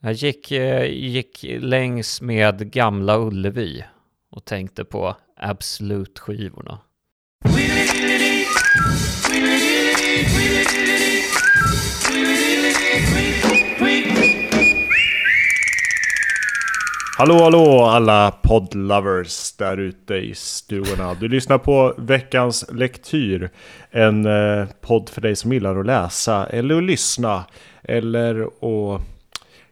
Jag gick, eh, gick längs med Gamla Ullevi och tänkte på Absolut-skivorna. Hallå hallå alla poddlovers där ute i stugorna. Du lyssnar på veckans lektyr. En eh, podd för dig som gillar att läsa eller att lyssna. Eller att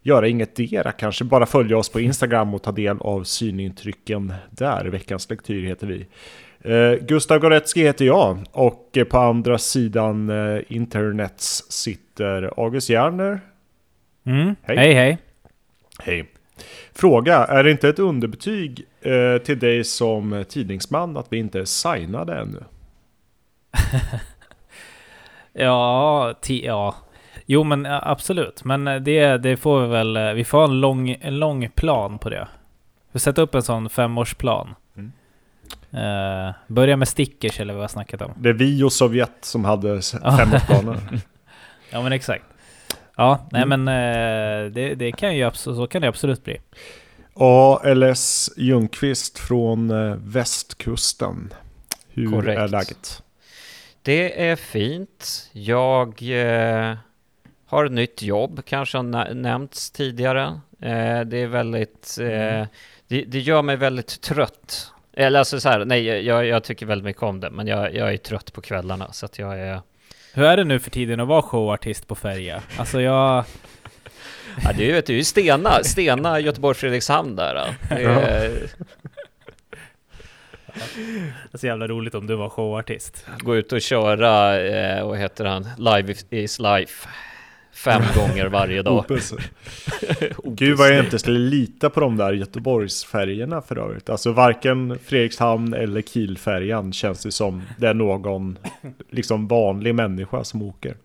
göra ingetdera. Kanske bara följa oss på Instagram och ta del av synintrycken där. Veckans lektyr heter vi. Eh, Gustav Goretzki heter jag och eh, på andra sidan eh, internets sitter August Järner. Mm. Hej. hej hej. Hej. Fråga, är det inte ett underbetyg eh, till dig som tidningsman att vi inte är signade ännu? ja, ja, jo men absolut. Men det, det får vi väl, vi får ha en lång, en lång plan på det. Vi sätter upp en sån femårsplan. Mm. Uh, börja med stickers eller vad vi har snackat om. Det är vi och Sovjet som hade femårsplaner. ja men exakt. Ja, nej mm. men eh, det, det, kan ju så kan det absolut bli. ALS Ljungqvist från eh, västkusten. Hur Korrekt. är läget? Det är fint. Jag eh, har ett nytt jobb, kanske har nämnts tidigare. Eh, det är väldigt, eh, mm. det, det, gör mig väldigt trött. Eller alltså så här, nej, jag, jag tycker väldigt mycket om det, men jag, jag är trött på kvällarna så att jag är hur är det nu för tiden att vara showartist på färja? Alltså jag... Ja, du vet ju Stena, Stena Göteborg-Fredrikshamn där. Det är... Det är så jävla roligt om du var showartist. Gå ut och köra, eh, vad heter han, Live is life fem gånger varje dag. Gud vad jag inte skulle lita på de där Göteborgsfärgerna för övrigt. Alltså varken Fredrikshamn eller Kielfärjan känns det som det är någon liksom vanlig människa som åker.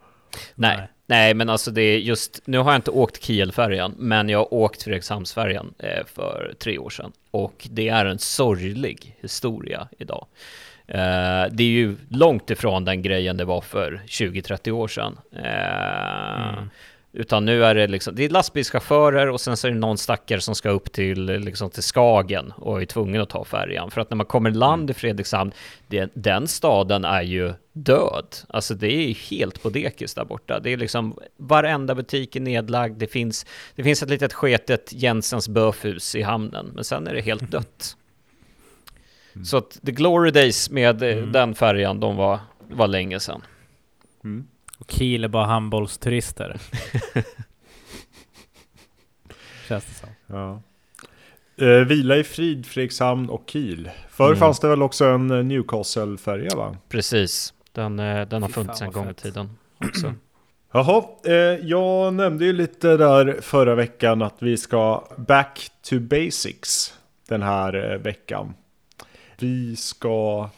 Nej, nej men alltså det är just, nu har jag inte åkt Kielfärjan, men jag har åkt Fredrikshamnsfärjan eh, för tre år sedan. Och det är en sorglig historia idag. Uh, det är ju långt ifrån den grejen det var för 20-30 år sedan. Uh, mm. Utan nu är det liksom, det är lastbilschaufförer och sen så är det någon stackare som ska upp till, liksom till Skagen och är tvungen att ta färjan. För att när man kommer land i Fredrikshamn, det, den staden är ju död. Alltså det är helt på dekis där borta. Det är liksom, varenda butik är nedlagd, det finns, det finns ett litet sketet Jensens böfhus i hamnen, men sen är det helt dött. Mm. Så att the glory days med eh, mm. den färjan, de var, var länge sedan. Mm. Och Kiel är bara handbollsturister. Känns det som. Ja. Eh, vila i frid, Fredrikshamn och Kiel. Förr mm. fanns det väl också en eh, Newcastle-färja va? Precis, den, eh, den har funnits en gång i tiden också. Jaha, eh, jag nämnde ju lite där förra veckan att vi ska back to basics den här eh, veckan. Vi ska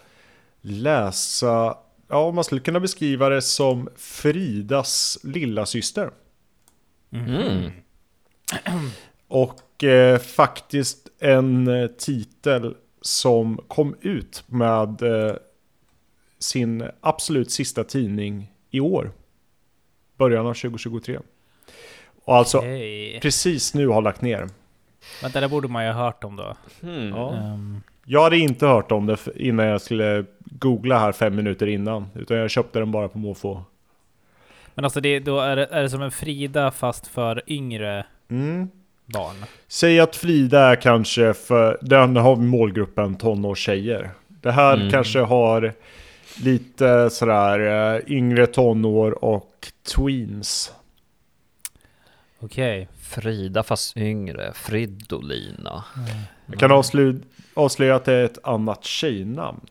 läsa, ja man skulle kunna beskriva det som Fridas lilla syster. Mm. Och eh, faktiskt en eh, titel som kom ut med eh, sin absolut sista tidning i år. Början av 2023. Och alltså okay. precis nu har lagt ner. Vänta, det borde man ju ha hört om då. Mm. Ja. Um. Jag hade inte hört om det innan jag skulle googla här fem minuter innan. Utan jag köpte den bara på måfå. Men alltså det, då är det, är det som en Frida fast för yngre mm. barn? Säg att Frida är kanske för, den har målgruppen tonårstjejer. Det här mm. kanske har lite sådär eh, yngre tonår och tweens. Okej. Okay. Frida fast yngre, Fridolina. Mm. Jag kan avslöja, avslöja att det är ett annat tjejnamn.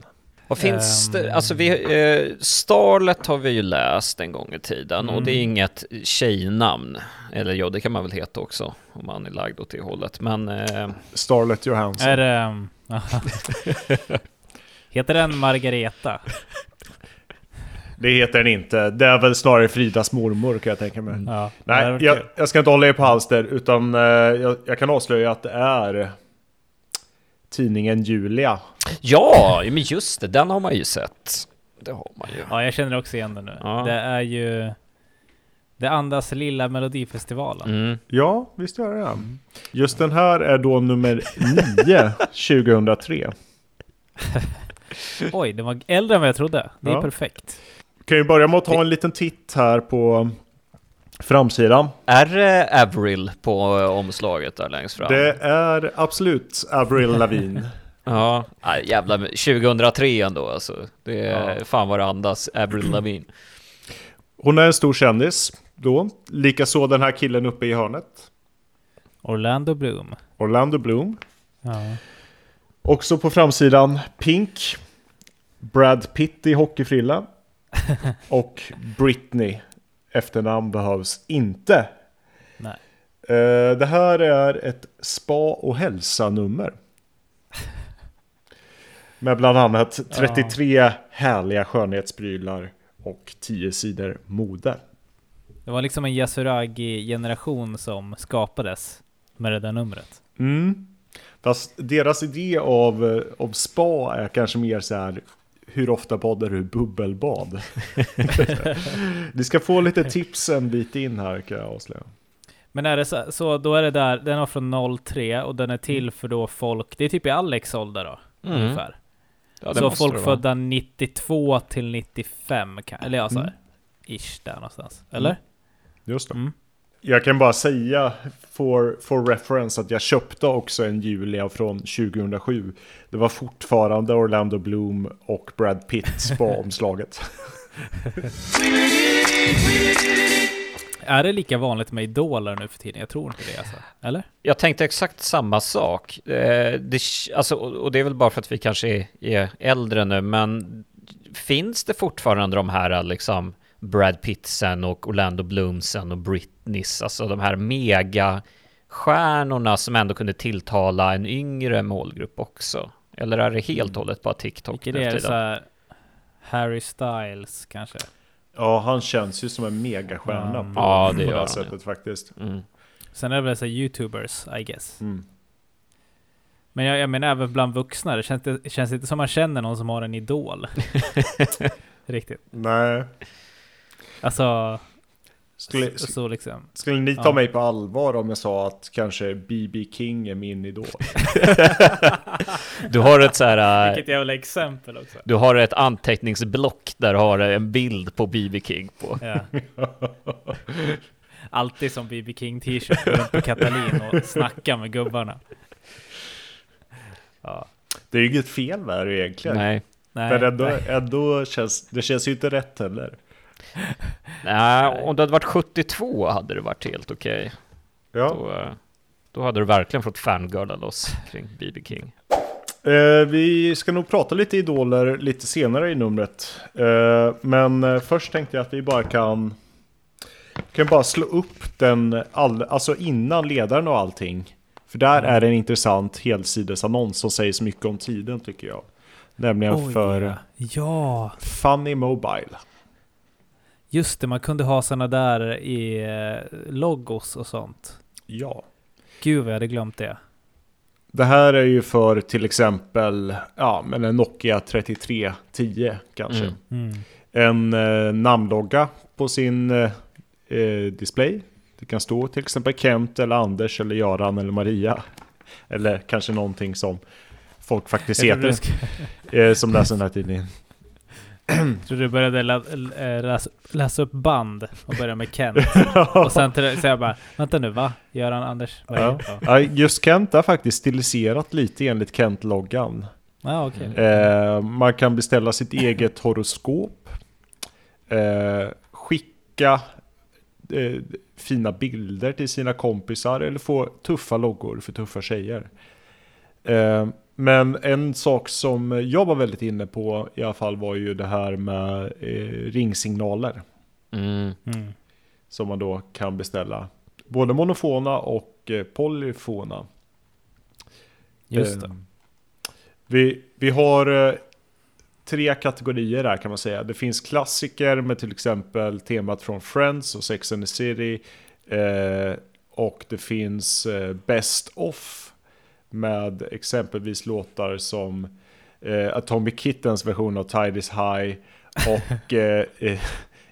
Vad finns um... det? Alltså vi, eh, Starlet har vi ju läst en gång i tiden mm. och det är mm. inget tjejnamn. Eller ja, det kan man väl heta också om man är lagd åt det hållet. Men... Eh... Starlet Johansson. Är det... Um... Heter den Margareta? Det heter den inte. Det är väl snarare Fridas mormor kan jag tänka mig. Ja, Nej, jag, jag, ska inte hålla er på halster utan uh, jag, jag, kan avslöja att det är tidningen Julia. Ja, men just det, den har man ju sett. Det har man ju. Ja, jag känner också igen den nu. Ja. Det är ju... Det andas lilla melodifestivalen. Mm. Ja, visst gör det det. Just den här är då nummer 9 2003. Oj, den var äldre än vad jag trodde. Det är Ja. perfekt. Kan ju börja med att ta en liten titt här på framsidan. Är det Avril på eh, omslaget där längst fram? Det är absolut Avril Lavigne. Ja, nej, jävla 2003 ändå alltså. Det är Ja. fan vad det andas, Avril Lavigne. Hon är en stor kändis då. Likaså den här killen uppe i hörnet. Orlando Bloom. Orlando Bloom. Ja. Också på framsidan Pink. Brad Pitt i hockeyfrilla. Och Britney. Efternamn behövs inte. Nej. Eh, det här är ett spa och hälsa-nummer. Med bland annat 33 härliga skönhetsprylar och 10 sidor mode. Det var liksom en Yasuragi-generation som skapades med det där numret. Mm. Fast deras idé av, eh, av spa är kanske mer så här hur ofta badar du bubbelbad? Ni ska få lite tips en bit in här kan jag avslöja. Men är det så, så då är det där, den var från 03 och den är till för då folk, det är typ i Alex ålder då, Mm. ungefär. Ja, så folk födda 92 till 95, kan, eller ja så här, Mm. ish där någonstans. Eller? Just det. Mm. Jag kan bara säga for, for reference att jag köpte också en Julia från 2007. Det var fortfarande Orlando Bloom och Brad Pitt på omslaget. Är det lika vanligt med idoler nu för tiden? Jag tror inte det alltså. Eller? Jag tänkte exakt samma sak. Eh, det, alltså, och det är väl bara för att vi kanske är, är äldre nu, men finns det fortfarande de här liksom Brad Pittsen och Orlando Bloomsen och Britneys, alltså de här megastjärnorna som ändå kunde tilltala en yngre målgrupp också? Eller är det helt och hållet bara TikTok Vilket nu är det så här Harry Styles kanske? Ja, han känns ju som en megastjärna Mm. på, Ja, det på det han, sättet faktiskt. Mm. Sen är det väl så här YouTubers, I guess. Mm. Men jag, jag menar även bland vuxna, det känns, det känns inte som man känner någon som har en idol. Riktigt. Nej. Alltså, Skulle, så, så liksom. skulle ni ta Ja. mig på allvar om jag sa att kanske B.B. King är min idol? Du har ett så här... äh, Vilket jävla exempel också. Du har ett anteckningsblock där du har en bild på B.B. King på. Ja. Alltid som BB King t-shirt, runt på Katalin och snackar med gubbarna. Ja. Det är ju inget fel med det egentligen. Nej. Nej, Men ändå, nej. ändå känns det känns ju inte rätt heller. Nej, om det hade varit 72 hade det varit helt okej. Ja. Då, eh, då hade du verkligen fått fangirla loss kring B.B. King. Eh, vi ska nog prata lite idoler lite senare i numret. Eh, men eh, först tänkte jag att vi bara kan kan bara slå upp den all, alltså innan ledaren och allting. För där är det en intressant helsidesannons som säger så mycket om tiden tycker jag. Nämligen Oj, för ja, Funny Mobile. Just det. Man kunde ha sådana där i eh, logos och sånt. Ja. Gud vad jag hade glömt det. Det här är ju för till exempel ja, men en Nokia 3310 kanske. Mm. Mm. en eh, namnlogga på sin eh, eh, display. Det kan stå till exempel Kent eller Anders eller Göran eller Maria. Eller kanske någonting som folk faktiskt heter eh, som läser den här tidningen. trodde du började lä äh, läsa, läsa upp band och börja med Kent. och sen till, så jag bara, vänta nu va? Göran, Anders? Ja. Ja, just Kent är faktiskt stiliserat lite enligt Kent-loggan. ah, okej. Eh, man kan beställa sitt eget horoskop. Eh, skicka eh, fina bilder till sina kompisar eller få tuffa loggor för tuffa tjejer. Men en sak som jag var väldigt inne på i alla fall var ju det här med eh, ringsignaler. Mm. Mm. Som man då kan beställa. Både monofona och eh, polyfona. Just det. Eh, Vi, vi har eh, tre kategorier där kan man säga. Det finns klassiker med till exempel temat från Friends och Sex and the City. Eh, och det finns eh, Best of med exempelvis låtar som eh, Atomic Kittens version av Tide is High och eh, eh,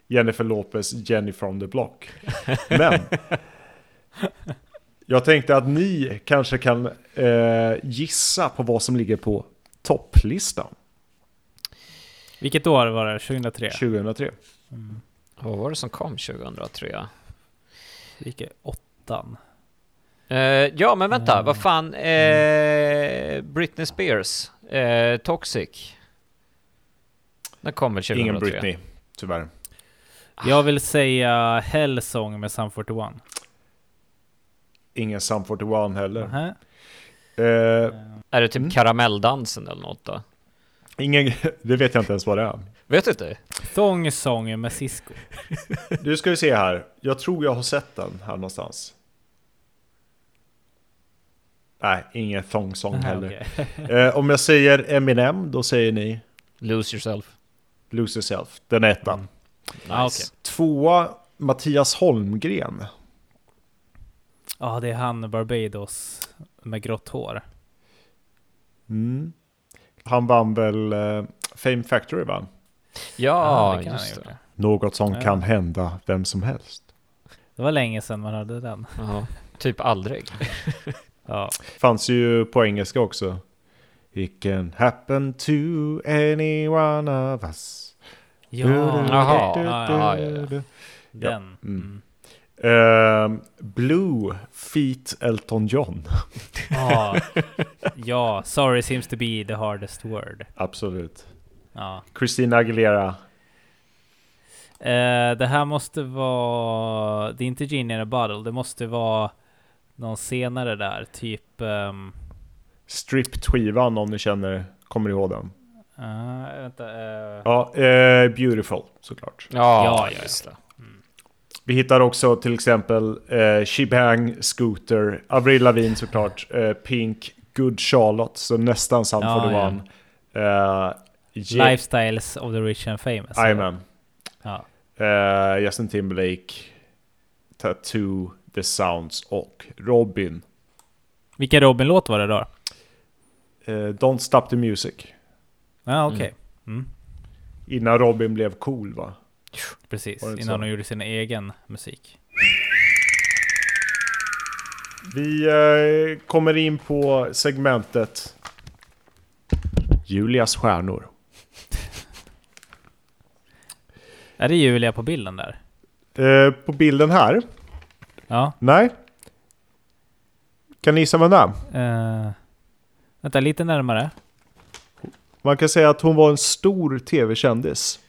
Jennifer Lopez, Jenny from the Block. Men jag tänkte att ni kanske kan eh, gissa på vad som ligger på topplistan Vilket år var det? 2003? 2003. Vad var det som kom 2003? Vilket? Åttan? Eh, ja, men vänta, Mm. vad fan? Eh, Britney Spears, eh, Toxic. Den kom väl 2003? Ingen Britney, tyvärr. Jag vill säga Hellsong med Sum 41. Ingen Sum 41 heller. Nähä. Eh, Är det typ Mm. karamelldansen eller något då? ingen, det vet jag inte ens vad det är. Vet du inte? Thong Song med Cisco. Du ska vi se här. Jag tror jag har sett den här någonstans. Nej, ingen Thong Song Nähä, heller. okej. Eh, om jag säger Eminem, då säger ni Lose yourself. Lose Yourself. Den är ettan. Mm. Nice. Ah, okej. Tvåa, Mattias Holmgren. Ja, det är han Barbados med grått hår. Mm. Han vann väl eh, Fame Factory va? Ja, Ah, det kan han just det. Något som Ja. kan hända vem som helst. Det var länge sedan man hörde den. Ja, typ aldrig. Ja. Fanns ju på engelska också. It can happen to any one of us. Ja, Jaha. Ja, ja. Den. Mm. Blue Feet Elton John. Ja. ja, sorry seems to be the hardest word. Absolut. Ja. Christina Aguilera. Eh, det här måste vara... Det är inte Genie in a Bottle. Det måste vara någon senare där. Typ... Um, Stripped-skivan om ni känner, kommer ihåg den. uh, vänta. eh, Ja, eh, Beautiful såklart. Ja, Ja, ja, just det. Vi hittar också till exempel eh, Shebang, Scooter, Avril Lavigne såklart, eh, Pink, Good Charlotte, så nästan Sum Ja, 41. Eh, Je- Lifestyles of the rich and famous. Jajamän. Ja. Eh, Justin Timberlake, Tattoo, The Sounds och Robin. Vilken Robin-låt var det då? Eh, Don't Stop the Music. Ja, okej. Mm. Innan Robin blev cool va? Precis, innan så? de gjorde sin egen musik. Vi eh, kommer in på segmentet Julias stjärnor. Är det Julia på bilden där? Eh, på bilden här? Ja. Nej. Kan ni gissa vem det är? Uh, vänta, lite närmare. Man kan säga att hon var en stor tv-kändis.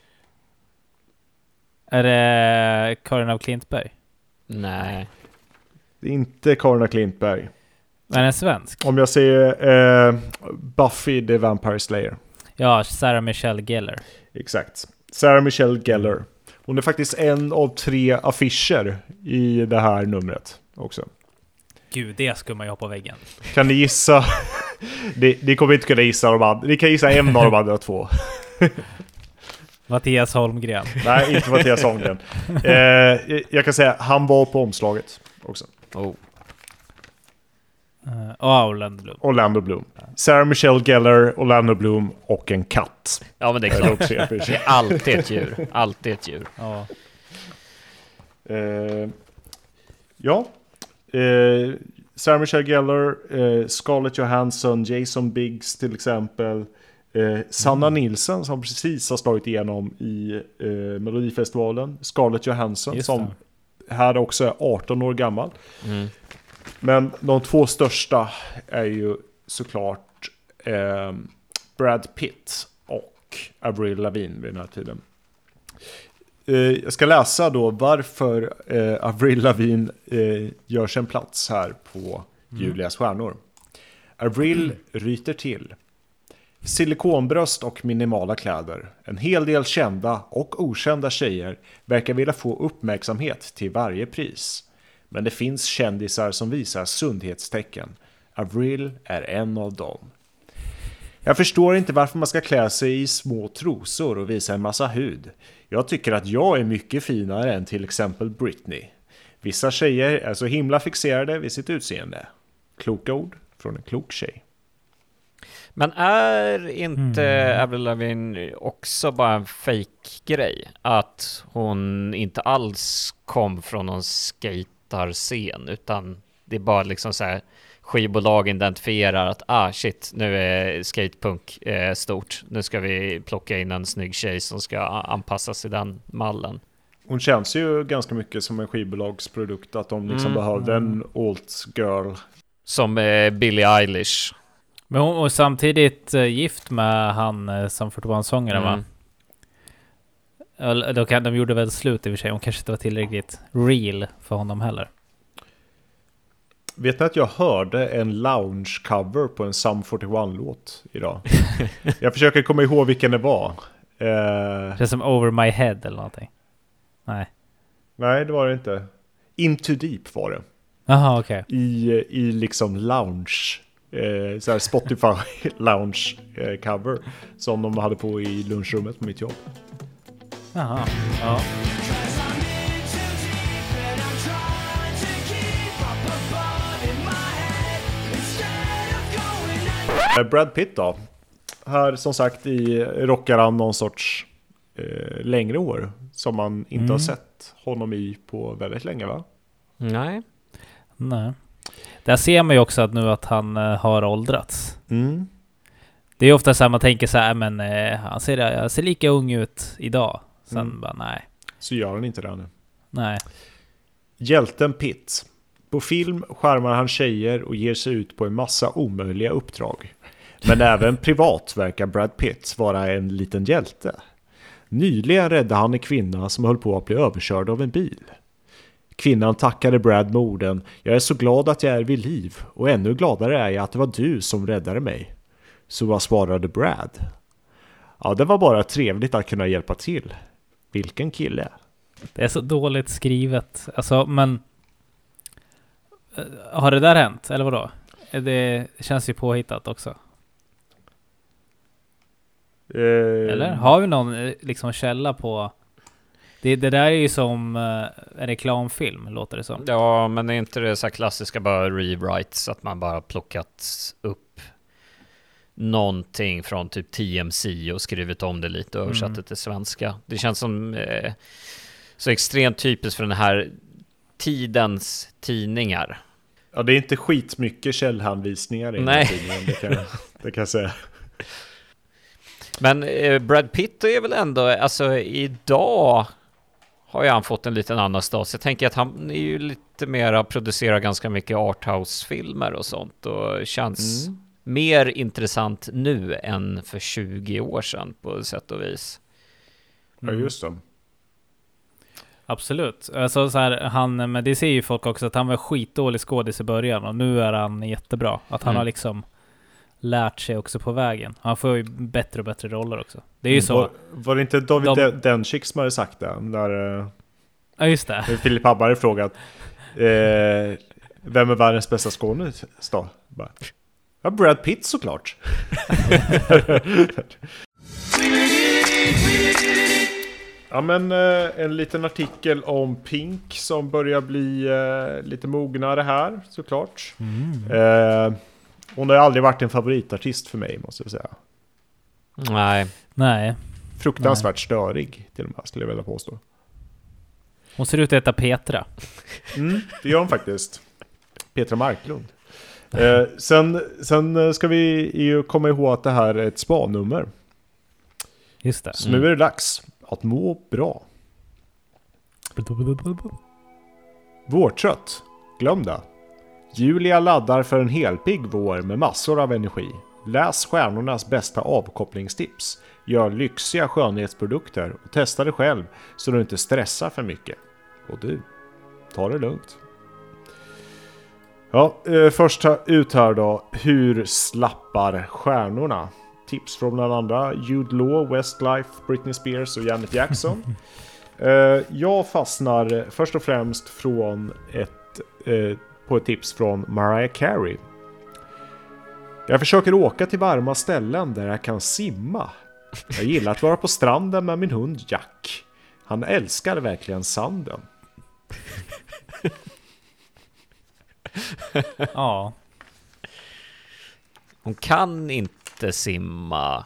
Är det Karin av Klintberg? Nej. Det är inte Karin Klintberg. Är den svensk? Om jag säger eh, Buffy the Vampire Slayer. Ja, Sarah Michelle Gellar. Exakt. Sarah Michelle Gellar. Hon är faktiskt en av tre affischer i det här numret också. Gud, det skulle man ju ha på väggen. Kan ni gissa? ni, ni kommer inte kunna gissa de andra. Ni kan gissa en av de andra två. Mattias Holmgren. Nej, inte Mattias Holmgren. Eh, jag kan säga, han var på omslaget också. Oh. Uh, och Orlando Bloom. Orlando Bloom. Sarah Michelle Gellar, Orlando Bloom och en katt. Ja, men det är klart. Det är alltid ett djur. Alltid ett djur. Ja. Eh, ja. Eh, Sarah Michelle Gellar, eh, Scarlett Johansson, Jason Biggs till exempel. Eh, Sanna Nilsson som precis har slagit igenom i eh, Melodifestivalen. Scarlett Johansson Just som här också är 18 år gammal. Mm. Men de två största är ju såklart eh, Brad Pitt och Avril Lavigne vid den här tiden. Eh, jag ska läsa då varför eh, Avril Lavigne eh, gör sig en plats här på Julias stjärnor. Avril ryter till. Silikonbröst och minimala kläder. En hel del kända och okända tjejer verkar vilja få uppmärksamhet till varje pris. Men det finns kändisar som visar sundhetstecken. Avril är en av dem. Jag förstår inte varför man ska klä sig i små trosor och visa en massa hud. Jag tycker att jag är mycket finare än till exempel Britney. Vissa tjejer är så himla fixerade vid sitt utseende. Kloka ord från en klok tjej. Men är inte Mm. Avril Lavigne också bara en fake-grej? Att hon inte alls kom från någon skejtarscen, utan det är bara liksom så här skivbolag identifierar att ah shit, nu är skatepunk eh, stort. Nu ska vi plocka in en snygg tjej som ska anpassas till den mallen. Hon känns ju ganska mycket som en skivbolagsprodukt. Att de liksom Mm. behövde en alt girl. Som eh, Billie Eilish. Men hon var samtidigt eh, gift med han eh, som 41-sångaren va? Mm. Eller, då kan, de gjorde väl slut i och för sig. Hon kanske inte var tillräckligt real för honom heller. Vet ni att jag hörde en lounge-cover på en Sum 41-låt idag? jag försöker komma ihåg vilken det var. Eh, Känns som over my head eller någonting. Nej. nej, det var det inte. Into Deep var det. Jaha okej. I, i liksom lounge. Eh, så Spotify lounge eh, cover. Som de hade på i lunchrummet på mitt jobb. Jaha. Ja. Eh, Brad Pitt då? Här som sagt i rockar han någon sorts eh, längre år. Som man inte Mm. har sett honom i på väldigt länge va? Nej. Nej. Där ser man ju också att nu att han eh, har åldrats. Mm. Det är ofta så här man tänker så här, men eh, han, ser, han ser lika ung ut idag. Sen Mm. bara nej. Så gör han inte det nu. Nej. Hjälten Pitt. På film skärmar han tjejer och ger sig ut på en massa omöjliga uppdrag. Men även privat verkar Brad Pitt vara en liten hjälte. Nyligen räddade han en kvinna som höll på att bli överkörd av en bil. Kvinnan tackade Brad med orden “Jag är så glad att jag är vid liv och ännu gladare är jag att det var du som räddade mig”. Så vad svarade Brad? Ja, det var bara trevligt att kunna hjälpa till. Vilken kille. Det är så dåligt skrivet. Alltså, men... eh, Har det där hänt? Eller vadå? Eh, Det känns ju påhittat också. Eh, Eller? Har vi någon liksom källa på... Det, det där är ju som en reklamfilm, låter det som. Ja, men är inte det så här klassiska bara rewrites, att man bara plockat upp någonting från typ TMC och skrivit om det lite och översatt Mm. det till svenska. Det känns som eh, så extremt typiskt för den här tidens tidningar. Ja, det är inte skitmycket källhänvisningar i Nej. tidningen, det kan, jag- det kan jag säga. Men eh, Brad Pitt är väl ändå, alltså idag har ju han fått en liten annan status. Jag tänker att han är ju lite mera, producerar ganska mycket arthouse-filmer och sånt och känns Mm. Mer intressant nu än för 20 år sedan på sätt och vis. Ja, just det. Absolut. Alltså så här, han, men det ser ju folk också att han var skitdålig skådis i början och nu är han jättebra. Att han Mm. har liksom lärt sig också på vägen. Han får ju bättre och bättre roller också. Det är ju så. Var, var det inte David De- Den- Dencik som hade sagt det? När eh, Ja just det. Filip Hammar hade frågat eh, Vem är världens bästa skådis då? Ja, Brad Pitt såklart. Ja men eh, en liten artikel om Pink som börjar bli eh, lite mognare här såklart. Eh, hon har aldrig varit en favoritartist för mig måste jag säga. Nej, Nej. Fruktansvärt störig till och med skulle jag vilja påstå. Hon ser ut att heta Petra. Mm, det gör hon faktiskt. Petra Marklund. Eh, sen, sen ska vi ju komma ihåg att det här är ett spanummer. Just det. Så nu är det dags att må bra. Vårtrött? Glöm det. Julia laddar för en helpigg vår med massor av energi. Läs stjärnornas bästa avkopplingstips. Gör lyxiga skönhetsprodukter och testa det själv så du inte stressar för mycket. Och du, ta det lugnt. Ja, eh, första ut här då. Hur slappar stjärnorna? Tips från bland andra Jude Law, Westlife, Britney Spears och Janet Jackson. Eh, jag fastnar först och främst från ett, eh, på ett tips från Mariah Carey. Jag försöker åka till varma ställen där jag kan simma. Jag gillar att vara på stranden med min hund Jack. Han älskar verkligen sanden. Ja. Hon kan inte simma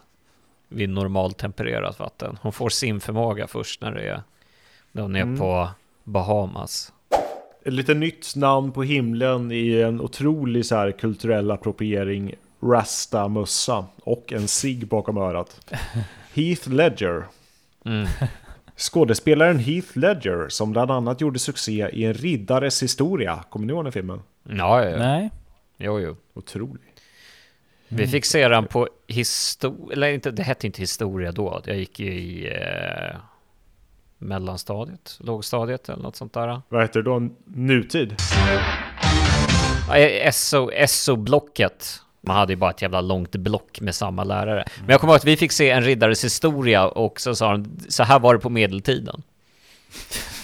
vid normaltempererat vatten. Hon får simförmåga först när det är när hon är Mm. på Bahamas. Ett lite nytt namn på himlen i en otrolig så här kulturell appropriering. Rasta-mössa och en cigg bakom örat. Heath Ledger. Mm. Skådespelaren Heath Ledger som bland annat gjorde succé i En riddares historia. Kommer ni ihåg den filmen? Ja, ja, ja. Nej. Jo, jo. Otrolig. Vi fick se den på historia, eller inte, det hette inte historia då. Jag gick ju i eh, mellanstadiet, lågstadiet eller något sånt där. Vad heter det då? Nutid? Eh, SO, SO-blocket. Man hade ju bara ett jävla långt block med samma lärare. Men jag kommer ihåg att vi fick se en riddares historia och så sa de, så här var det på medeltiden.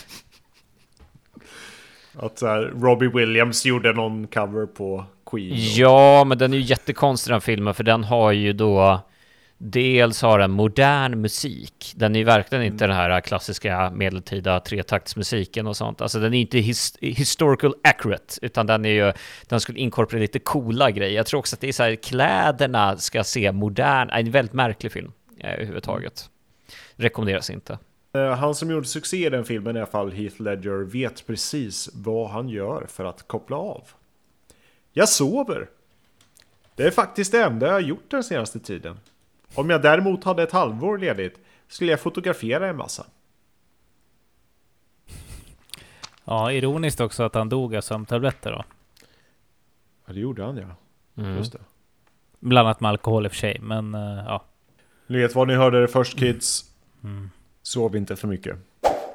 Att så här, Robbie Williams gjorde någon cover på Queen. och- Ja, men den är ju jättekonstig den filmen, för den har ju då Dels har den modern musik. Den är ju verkligen inte den här klassiska medeltida tretaktsmusiken och sånt. Alltså den är inte his historical accurate, utan den är ju, den skulle inkorporera lite coola grejer. Jag tror också att det är så här, kläderna ska se modern, en väldigt märklig film eh, överhuvudtaget. Rekommenderas inte. Eh, Han som gjorde succé i den filmen i alla fall, Heath Ledger, vet precis vad han gör för att koppla av. Jag sover. Det är faktiskt det enda jag har gjort den senaste tiden. Om jag däremot hade ett halvår ledigt skulle jag fotografera en massa. Ja, ironiskt också att han dog av sömntabletter då. Ja, det gjorde han ja. Mm. Just det. Blandat med alkohol i och för sig, men eh, ja. Ni vet vad ni hörde det först kids. Mm. Sov inte för mycket.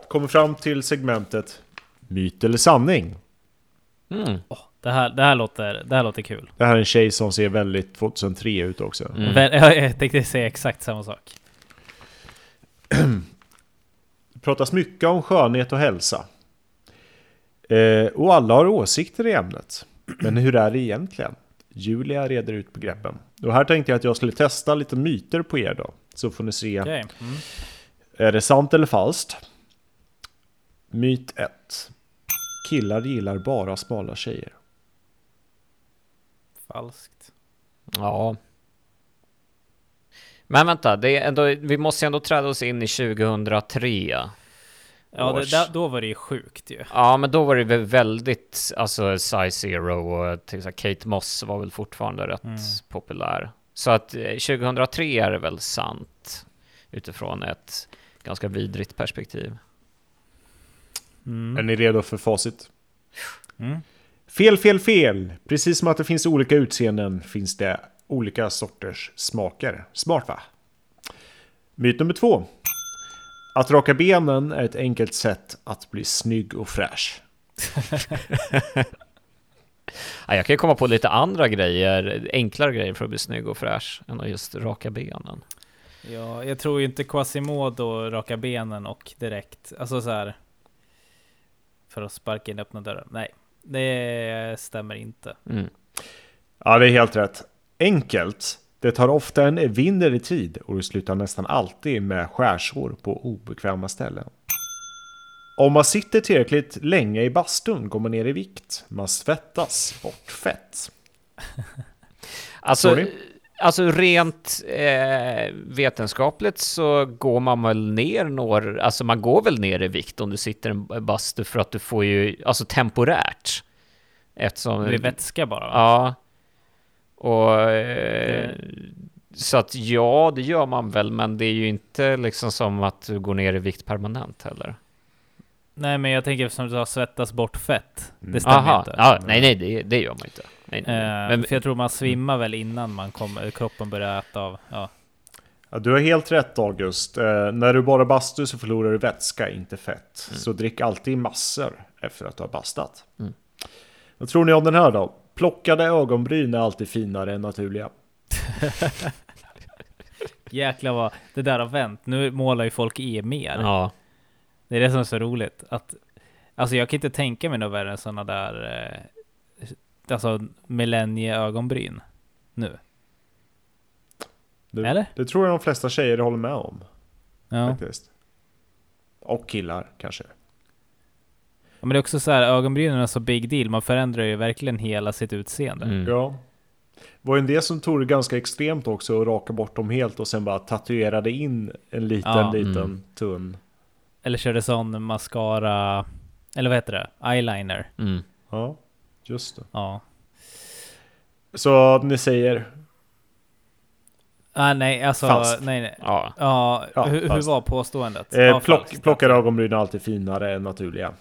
Kommer fram till segmentet Myt eller sanning. Mm. Det här, det, här låter, det här låter kul. Det här är en tjej som ser väldigt 2003 ut också. Mm. Vä- Jag tänkte säga exakt samma sak. Det pratas mycket om skönhet och hälsa. Eh, och alla har åsikter i ämnet. Men hur är det egentligen? Julia reder ut begreppen. Och här tänkte jag att jag skulle testa lite myter på er då. Så får ni se. Okej. Mm. Är det sant eller falskt? Myt 1. Killar gillar bara smala tjejer. Falskt. Ja. Men vänta, det är ändå, vi måste ändå träda oss in i 2003. Ja, det, där, då var det ju sjukt ju. Ja, men då var det väl väldigt, alltså Size Zero och till exempel Kate Moss var väl fortfarande rätt Mm. populär. Så att eh, 2003 är det väl sant utifrån ett ganska vidrigt perspektiv. Är Mm. ni redo för facit? Mm. Fel, fel, fel! Precis som att det finns olika utseenden finns det olika sorters smaker. Smart va? Myt nummer två. Att raka benen är ett enkelt sätt att bli snygg och fräsch. Ja, jag kan ju komma på lite andra grejer, enklare grejer för att bli snygg och fräsch än att just raka benen. Ja, jag tror ju inte Quasimodo raka benen och direkt, alltså så här. För att sparka in öppna dörrar. Nej, det stämmer inte. Mm. Ja, det är helt rätt. Enkelt. Det tar ofta en evinnerlig tid och det slutar nästan alltid med skärsår på obekväma ställen. Om man sitter tillräckligt länge i bastun går man ner i vikt. Man svettas bort fett. Alltså, Sorry? Alltså rent eh, vetenskapligt så går man väl ner några, alltså man går väl ner i vikt om du sitter i en bastu för att du får ju, alltså temporärt. Eftersom... Det blir vätska bara va? Ja. Och... Eh, så att ja, det gör man väl, men det är ju inte liksom som att du går ner i vikt permanent heller. Nej, men jag tänker som du sa, svettas bort fett. Mm. Det stämmer Aha, inte. ja, nej, nej, det, det gör man inte. Nej, nej. Eh, Men, för jag tror man svimmar väl innan man kommer, kroppen börjar äta av. Ja. Ja, du har helt rätt August. Eh, när du bara bastu så förlorar du vätska, inte fett. Så drick alltid massor efter att du har bastat. Mm. Vad tror ni om den här då? Plockade ögonbryn är alltid finare än naturliga. Jäklar vad det där har vänt. Nu målar ju folk i mer. ja. Det är det som är så roligt. Att, alltså jag kan inte tänka mig något värre än sådana där eh, alltså millennieögonbryn nu. Det, Eller? det tror jag de flesta tjejer håller med om. Ja. Faktiskt. Och killar kanske. Ja, Men det är också så här, ögonbrynen är så big deal. Man förändrar ju verkligen hela sitt utseende. Mm. Ja. var en del som tog det ganska extremt också och raka bort dem helt och sen bara tatuerade in en liten, Ja, liten mm. tunn. Eller körde sån mascara, eller vad heter det? Eyeliner. Mm. Ja, just det. Ja. Så ni säger Ah, nej, alltså, Falskt. nej, nej. Ja. Ja, Ja, hur, hur var påståendet? eh, ja, plock, falskt. plockade ögonbryn är alltid finare än naturliga.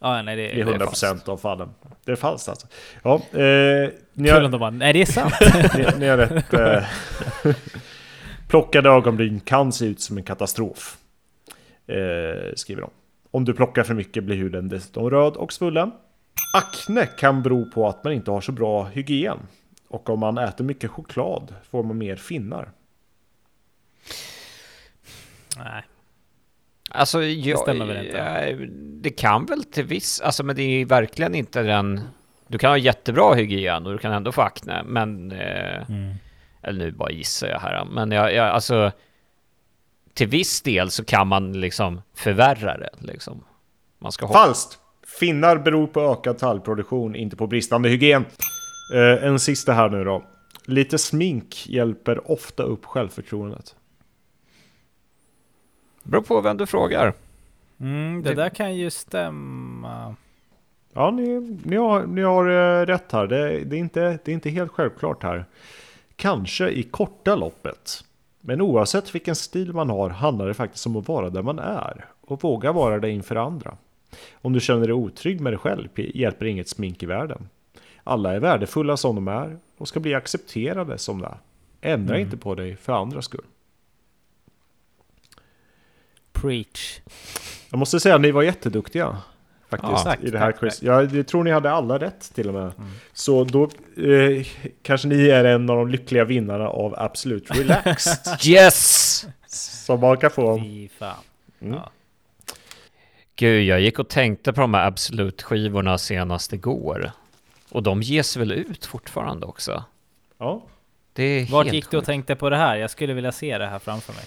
Ja, nej, det, I det är 100% falskt. av fallen. Det är falskt alltså. Ja, eh, ni, Kul om har, de bara, nej det är sant. ni, ni har rätt. Eh, plockade ögonbryn kan se ut som en katastrof. Eh, skriver de. Om du plockar för mycket blir huden dessutom röd och svullen. Akne kan bero på att man inte har så bra hygien. Och om man äter mycket choklad får man mer finnar. nej. Alltså, jag, stämmer väl inte? ja, det kan väl till viss, alltså men det är verkligen inte den... Du kan ha jättebra hygien och du kan ändå få akne, men... Eh, Mm. eller nu bara gissar jag här, men jag, jag, alltså... Till viss del så kan man liksom förvärra det, liksom. Man ska ha... Falskt! Finnar beror på ökad talgproduktion, inte på bristande hygien. Eh, en sista här nu då. Lite smink hjälper ofta upp självförtroendet. Beror på vem du frågar. Mm, det Det- där kan ju stämma. Ja, ni, ni har, ni har eh, rätt här. Det, det, är inte, det är inte helt självklart här. Kanske i korta loppet. Men oavsett vilken stil man har handlar det faktiskt om att vara där man är. Och våga vara det inför andra. Om du känner dig otrygg med dig själv hjälper inget smink i världen. Alla är värdefulla som de är och ska bli accepterade som det är. Ändra Mm. inte på dig för andras skull. Preach. Jag måste säga att ni var jätteduktiga. Faktiskt Ja, tack, i det här tack, quiz. Ja, jag tror ni hade alla rätt till och med. Mm. Så då eh, kanske ni är en av de lyckliga vinnarna av Absolut Relaxed. Yes! som man kan få. Fy fan. Mm. Ja. Gud, jag gick och tänkte på de här Absolut-skivorna senast igår. Och de ges väl ut fortfarande också? Ja. Det är Vart helt gick du och sjukt. tänkte på det här? Jag skulle vilja se det här framför mig.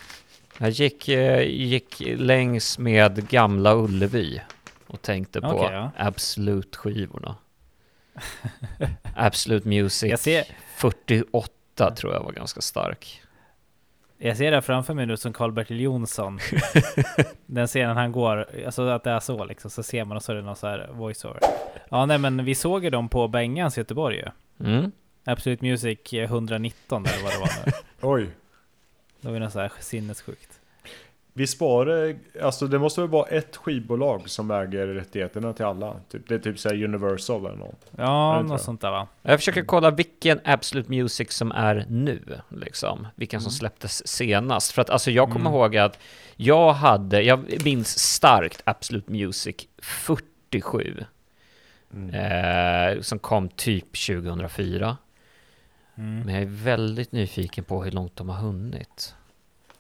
Jag gick, eh, gick längs med Gamla Ullevi och tänkte på Okej, ja. Absolut-skivorna. Absolute Music Jag ser, 48 tror jag var ganska stark. Jag ser det här framför mig nu som Karl-Bertil Jonsson. Den scenen han går, alltså att det är så liksom, så ser man och så är det någon så här voiceover. Ja nej men vi såg ju dem på Bengans i Göteborg ju. Mm. Absolute Music 119 eller vad det var nu. Oj. Det var ju något så här sinnessjukt. Var det, alltså det måste väl vara ett skivbolag som äger rättigheterna till alla? Typ, det är typ såhär Universal eller något. Ja, något sånt där va? Jag försöker kolla vilken Absolute Music som är nu, liksom. Vilken som Mm. släpptes senast. För att alltså jag kommer Mm. ihåg att jag hade, jag minns starkt Absolute Music 47. Mm. Eh, som kom typ 2004. Mm. Men jag är väldigt nyfiken på hur långt de har hunnit.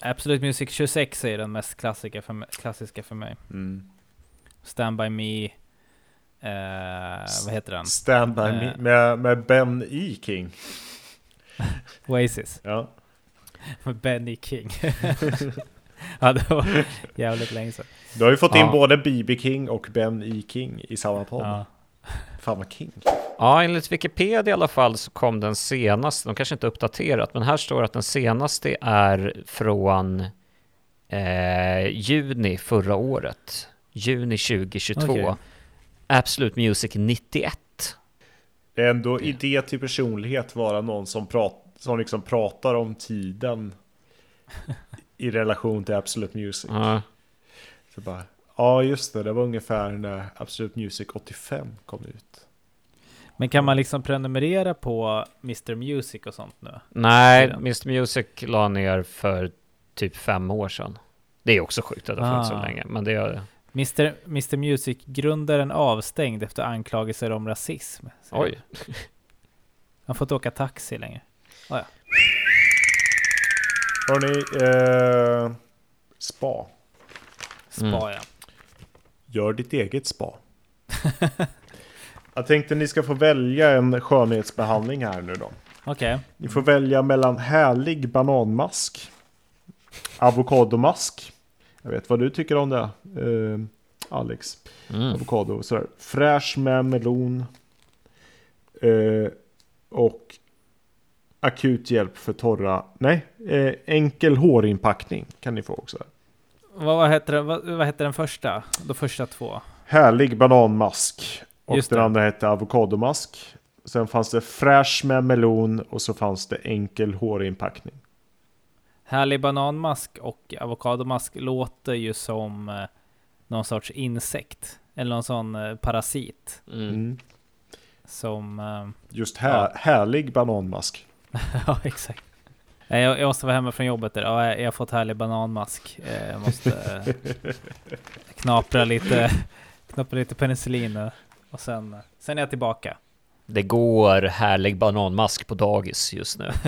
Absolute Music 26 är den mest klassiska för mig, klassiska för mig. Mm. Stand By Me. Eh, vad heter den? Stand By Me Eh. med, med Ben E. King. Oasis. Ja. Med Benny King. ja, det var jävligt länge sedan. Du har ju fått in Ja. både B.B. King och Ben E. King i samma podd. Ja. Fan vad king. Ja, enligt Wikipedia i alla fall så kom den senaste, de kanske inte uppdaterat, men här står att den senaste är från eh, juni förra året. Juni 2022. Okej. Absolute Music 91. Det är ändå idé till personlighet vara någon som, prat, som liksom pratar om tiden i relation till Absolute Music. Ja. Så bara, ja just det, det var ungefär när Absolute Music 85 kom ut. Men kan man liksom prenumerera på Mr Music och sånt nu? Nej. Mr Music la ner för typ fem år sedan. Det är också sjukt att det har funnits så Ah. länge, men det är... Mr, Mr Music-grundaren avstängd efter anklagelser om rasism. Oj. han. Får inte åka taxi längre. Hörni, eh, spa. Spa Mm. ja. Gör ditt eget spa. Jag tänkte ni ska få välja en skönhetsbehandling här nu då. Okej. Ni får välja mellan härlig bananmask, avokadomask. Jag vet vad du tycker om det, eh, Alex. Mm. Avokado, sådär. Fräsch med melon. Eh, och akut hjälp för torra, nej, eh, enkel hårinpackning kan ni få också. Vad, vad, heter, den- vad, vad heter den första? De första två? Härlig bananmask. Och Just den det. andra hette avokadomask. Sen fanns det fräsch med melon och så fanns det enkel hårinpackning. Härlig bananmask och avokadomask låter ju som eh, någon sorts insekt. Eller någon sån eh, parasit. Mm. Mm. Som... Eh, Just här, härlig bananmask. ja, exakt. Nej, Jag, jag måste vara hemma från jobbet. Där. Ja, jag, har fått härlig bananmask. Eh, Jag måste eh, knapra lite, knapra lite penicillin nu. Och sen, sen är jag tillbaka. Det går härlig bananmask på dagis just nu.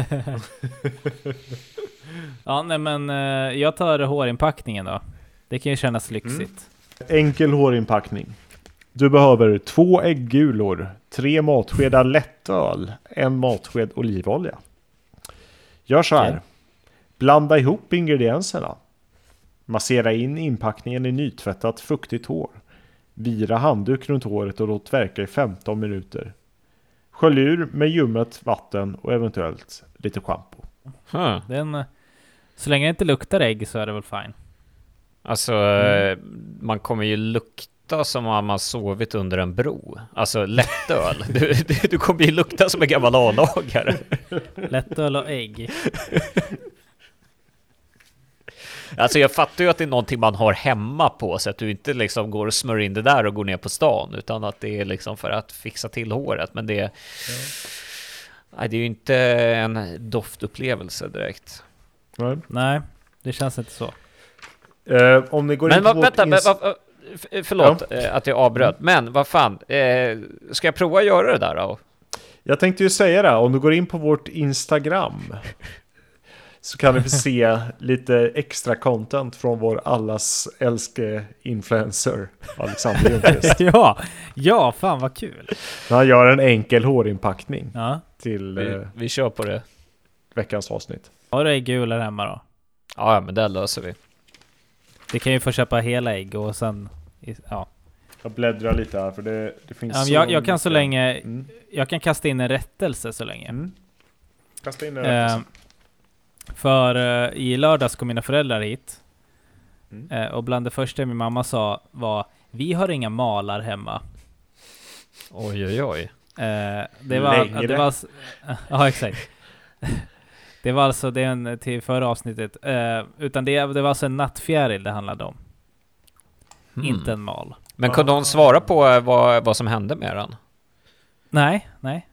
Ja, nej men eh, jag tar hårinpackningen då. Det kan ju kännas lyxigt. Enkel hårinpackning. Du behöver två äggulor, tre matskedar lättöl, en matsked olivolja. Gör så här. Blanda ihop ingredienserna. Massera in inpackningen i nytvättat fuktigt hår. Vira handduk runt håret och låt verka i 15 minuter. Skölj ur med ljummet vatten och eventuellt lite schampo. Huh. Den, eh, så länge det inte luktar ägg så är det väl fine. Alltså, eh, man kommer ju lukta som om man sovit under en bro. Alltså lättöl. Du, du, du kommer ju lukta som en gammal A-lagare. Lättöl och ägg. Alltså jag fattar ju att det är någonting man har hemma på så att du inte liksom går och smörjer in det där och går ner på stan utan att det är liksom för att fixa till håret. Men det, nej, det är ju inte en doftupplevelse direkt. Nej. Nej, det känns inte så. Eh, om ni går Men in på va, vårt vänta, f- förlåt eh, att jag avbröt. Men vad fan, eh, ska jag prova att göra det där då? Jag tänkte ju säga det, om du går in på vårt Instagram så kan du få se lite extra content från vår allas älske influencer Alexander Ljungqvist. ja, ja, fan vad kul. Han gör en enkel hårinpackning Ja. till Vi, eh, vi kör på det. veckans avsnitt. Har du äggulor hemma då? Ja, men det löser vi. Vi kan ju få köpa hela ägg och sen... Ja. Jag bläddrar lite här för det, det finns men så jag, jag kan så länge... Mm. Jag kan kasta in en rättelse så länge. Mm. Kasta in en rättelse. för eh, i lördags kom mina föräldrar hit. Mm. Eh, och bland det första min mamma sa var Vi har inga malar hemma. Oj, oj, oj. Det var... Längre. Det var s- ja, exakt. det var alltså den till förra avsnittet. Eh, utan det, det var alltså en nattfjäril det handlade om. Hmm. Inte en mal. Men kunde hon svara på eh, vad, vad som hände med den? Nej, nej.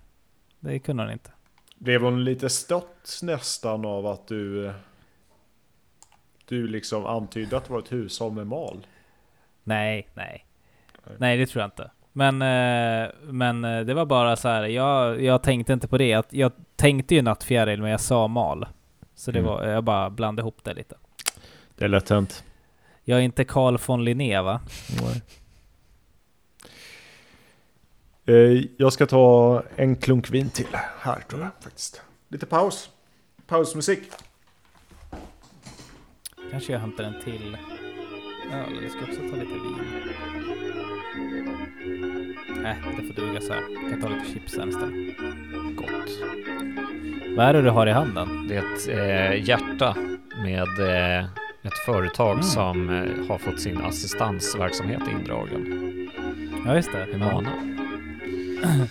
Det kunde hon inte. Blev hon lite stött nästan av att du Du liksom antydde att det var ett hushåll med mal? Nej, nej. Nej. Nej, det tror jag inte. Men, eh, men eh, det var bara så här. Jag, jag tänkte inte på det. Jag, jag tänkte ju nattfjäril, men jag sa mal. Så det Mm. var, jag bara blandade ihop det lite. Det är lätt hänt. Jag är inte Carl von Linné va? Eh, Jag ska ta en klunk vin till här tror jag faktiskt. Lite paus. Pausmusik. Kanske jag hämtar en till öl. Eller ska jag också ta lite vin? Nej, det får duga så här. Jag kan ta lite chips sen istället. Gott. Vad är det du har i handen? Det är ett eh, hjärta med eh, ett företag Mm. som eh, har fått sin assistansverksamhet indragen. Ja, just det. Humana.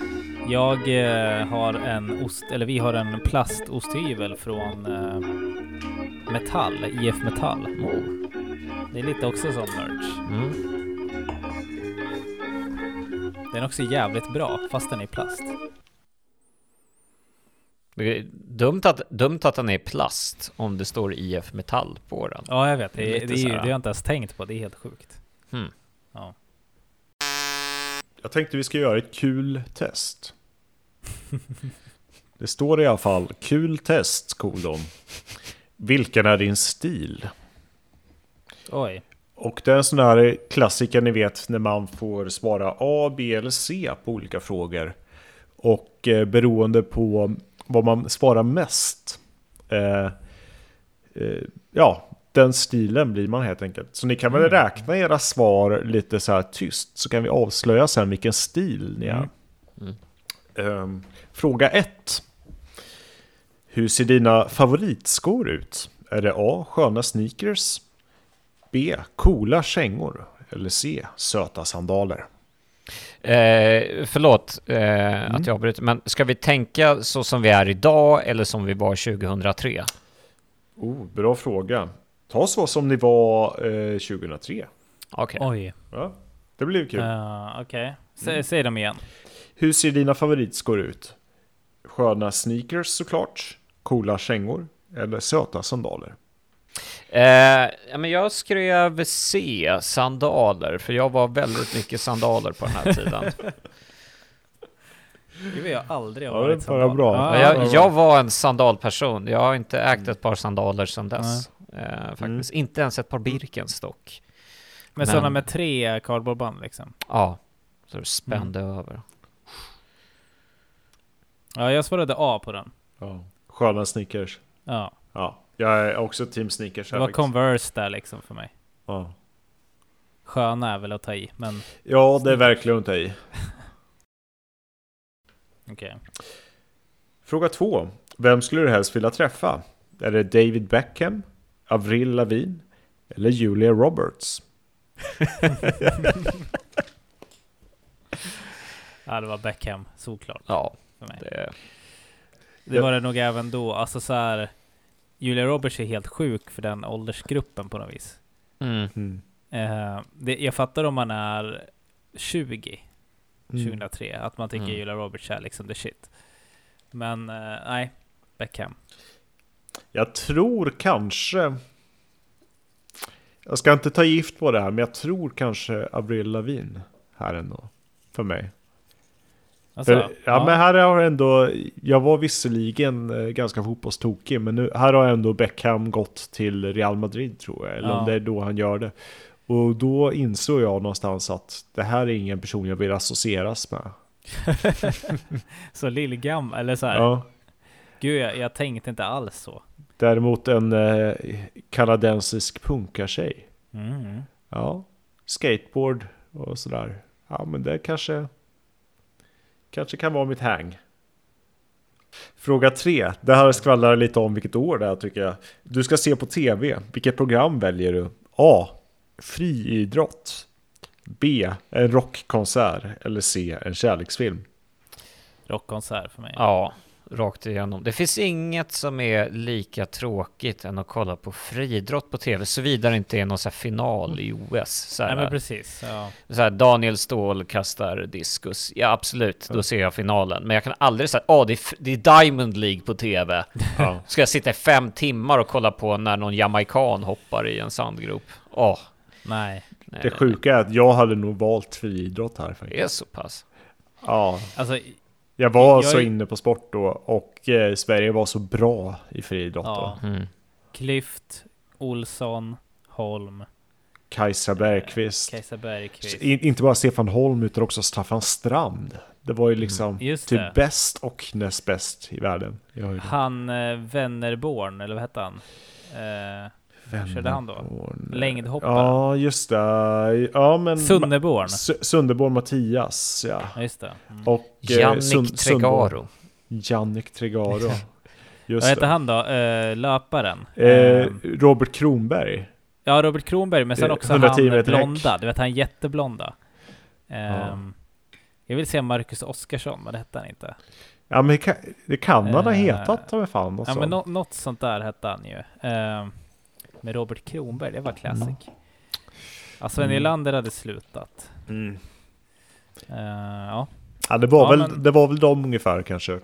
Jag eh, har en ost, eller vi har en plastosthyvel från eh, Metall, IF Metall. Oh. Det är lite också som merch. Mm. Den är också jävligt bra, fast den är i plast. Det är dumt att, dumt att den är plast om det står IF Metall på den. Ja, jag vet. Det, Det är det, det har jag inte ens tänkt på. Det är helt sjukt. Hmm. Ja. Jag tänkte vi ska göra ett kul test. Det står i alla fall kul test kolon. Vilken är din stil? Oj. Och det är en sån här klassiker ni vet när man får svara A, B eller C på olika frågor. Och eh, beroende på vad man svarar mest. Eh, eh, ja, den stilen blir man helt enkelt. Så ni kan väl räkna era svar lite så här tyst. Så kan vi avslöja sen vilken stil ni är. Mm. Ehm, fråga 1. Hur ser dina favoritskor ut? Är det A. Sköna sneakers? B. Coola kängor? Eller C. Söta sandaler? Eh, förlåt eh, att jag avbryter, men ska vi tänka så som vi är idag eller som vi var 2003? Oh, bra fråga. Ta så som ni var eh, 2003. Okej. Oj. Ja, det blir kul. Uh, Okej. Sä- Säg dem igen. Hur ser dina favoritskor ut? Sköna sneakers såklart, coola kängor eller söta sandaler? Eh, ja, men jag skrev C, sandaler, för jag var väldigt mycket sandaler på den här tiden. Gud, jag har aldrig Ja, varit det var sandal. bra. Ja, Ja, ja, jag, jag var en sandalperson. Jag har inte ägt ett par sandaler sedan dess. Eh, Mm. faktiskt. Inte ens ett par Birkenstock. Men Men- sådana med tre kardborreband liksom. Ja, så det spände över. Ja, jag svarade A på den. Ja. Sköna sneakers. Ja. Ja, jag är också team sneakers. Det var. Converse där liksom för mig. ja. Sköna är väl att ta i, men ja, det är verkligen att ta i. okej. Fråga två. Vem skulle du helst vilja träffa? Är det David Beckham, Avril Lavigne eller Julia Roberts? Ja, det var Beckham, solklart Ja, för mig. det, Det var det nog även då. Alltså så här. Julia Roberts är helt sjuk för den åldersgruppen på något vis. mm. Mm. Eh, det, jag fattar om man är 20, Mm. 2003, att man tycker Mm. Julia Roberts är liksom the shit. Men eh, nej, Beckham. Jag tror kanske... Jag ska inte ta gift på det här, men jag tror kanske Avril Lavigne här ändå. För mig. Alltså, För, ja, men här har ändå... Jag var visserligen eh, ganska fotbollstokig, men nu, här har ändå Beckham gått till Real Madrid tror jag. Eller Ja. om det är då han gör det. Och då insåg jag någonstans att det här är ingen person jag vill associeras med. så lillgam, eller så här. Ja. Gud, jag, jag tänkte inte alls så. Däremot en eh, kanadensisk punkartjej. Mm. Ja, skateboard och sådär. Ja, men det kanske, kanske kan vara mitt hang. Fråga tre. Det här skvallrar lite om vilket år det är tycker jag. Du ska se på tv. Vilket program väljer du? A. Friidrott. B. En rockkonsert. Eller C. En kärleksfilm. Rockkonsert för mig. ja, rakt igenom. Det finns inget som är lika tråkigt än att kolla på friidrott på tv, såvida det inte är någon så här final i OS. Så här, Nej men precis. Ja. så här, Daniel Ståhl kastar diskus. Ja, absolut, då ser jag finalen. Men jag kan aldrig säga, åh, det, är f- det är Diamond League på tv. Ja. Ska jag sitta i fem timmar och kolla på när någon jamaican hoppar i en sandgrop? Åh, Nej. nej, Det sjuka är att jag hade nog valt friidrott här. faktiskt. Det är så pass. Ja, Alltså, jag var Jag så är- inne på sport då och eh, Sverige var så bra i friidrott då. ja. Mm. Klyft, Olsson, Holm, Kajsa Bergqvist. Kajsa Bergqvist. In, inte bara Stefan Holm utan också Staffan Strand. Det var ju liksom Just typ bäst och näst bäst i världen. Jag Han eh, Wennerborn, eller vad hette han? Eh, körde han då? Längdhoppare. Ja, just det. Ja, men... Sunderborn. S- Sunderborn Mattias, ja. Ja, just det. Mm. Och... eh, Jannik Sund- Tregaro. Jannik Tregaro. Vad Just hette det. han då? Eh, löparen? Eh, Eh, Robert Kronberg. ja, Robert Kronberg, men sen eh, också 110 han blonda. Du vet han jätteblonda. Ehm, Jag vill säga Marcus Oskarsson, men det hette han inte. Ja, men det kan, det kan han ha Eh, hetat, ta mig fan. något Ja, men sånt. nå- något sånt där hette han ju. Ehm, med Robert Kronberg, det var classic. Ja, Sven Mm. Nylander hade slutat. Mm. Eh, ja, Ja, det var, Ja, väl, men- det var väl de ungefär kanske.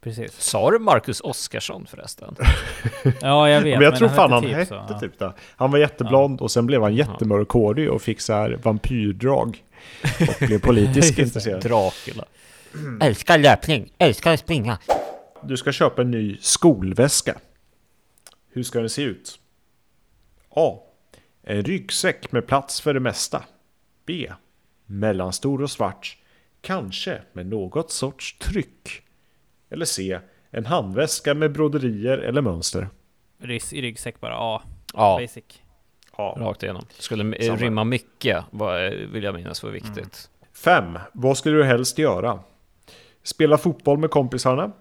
precis. Sa du Marcus Oskarsson förresten? Ja, jag vet. men jag tror fan han hette hette typ så, ja. typ det. Han var jätteblond och sen blev han jättemörkhårig och fick så här vampyrdrag. Och blev politiskt intresserad. Dracula. Älskar löpning, älskar att springa. Du ska köpa en ny skolväska. Hur ska den se ut? A. En ryggsäck med plats för det mesta. B. Mellanstor och svart. Kanske med något sorts tryck. Eller C. En handväska med broderier eller mönster. Rys- I ryggsäck bara, ja. Ja, Basic. A. rakt igenom. Skulle eh, Samma. rimma mycket, vad, vill jag minnas var viktigt. 5. Vad skulle du helst göra? Spela fotboll med kompisarna?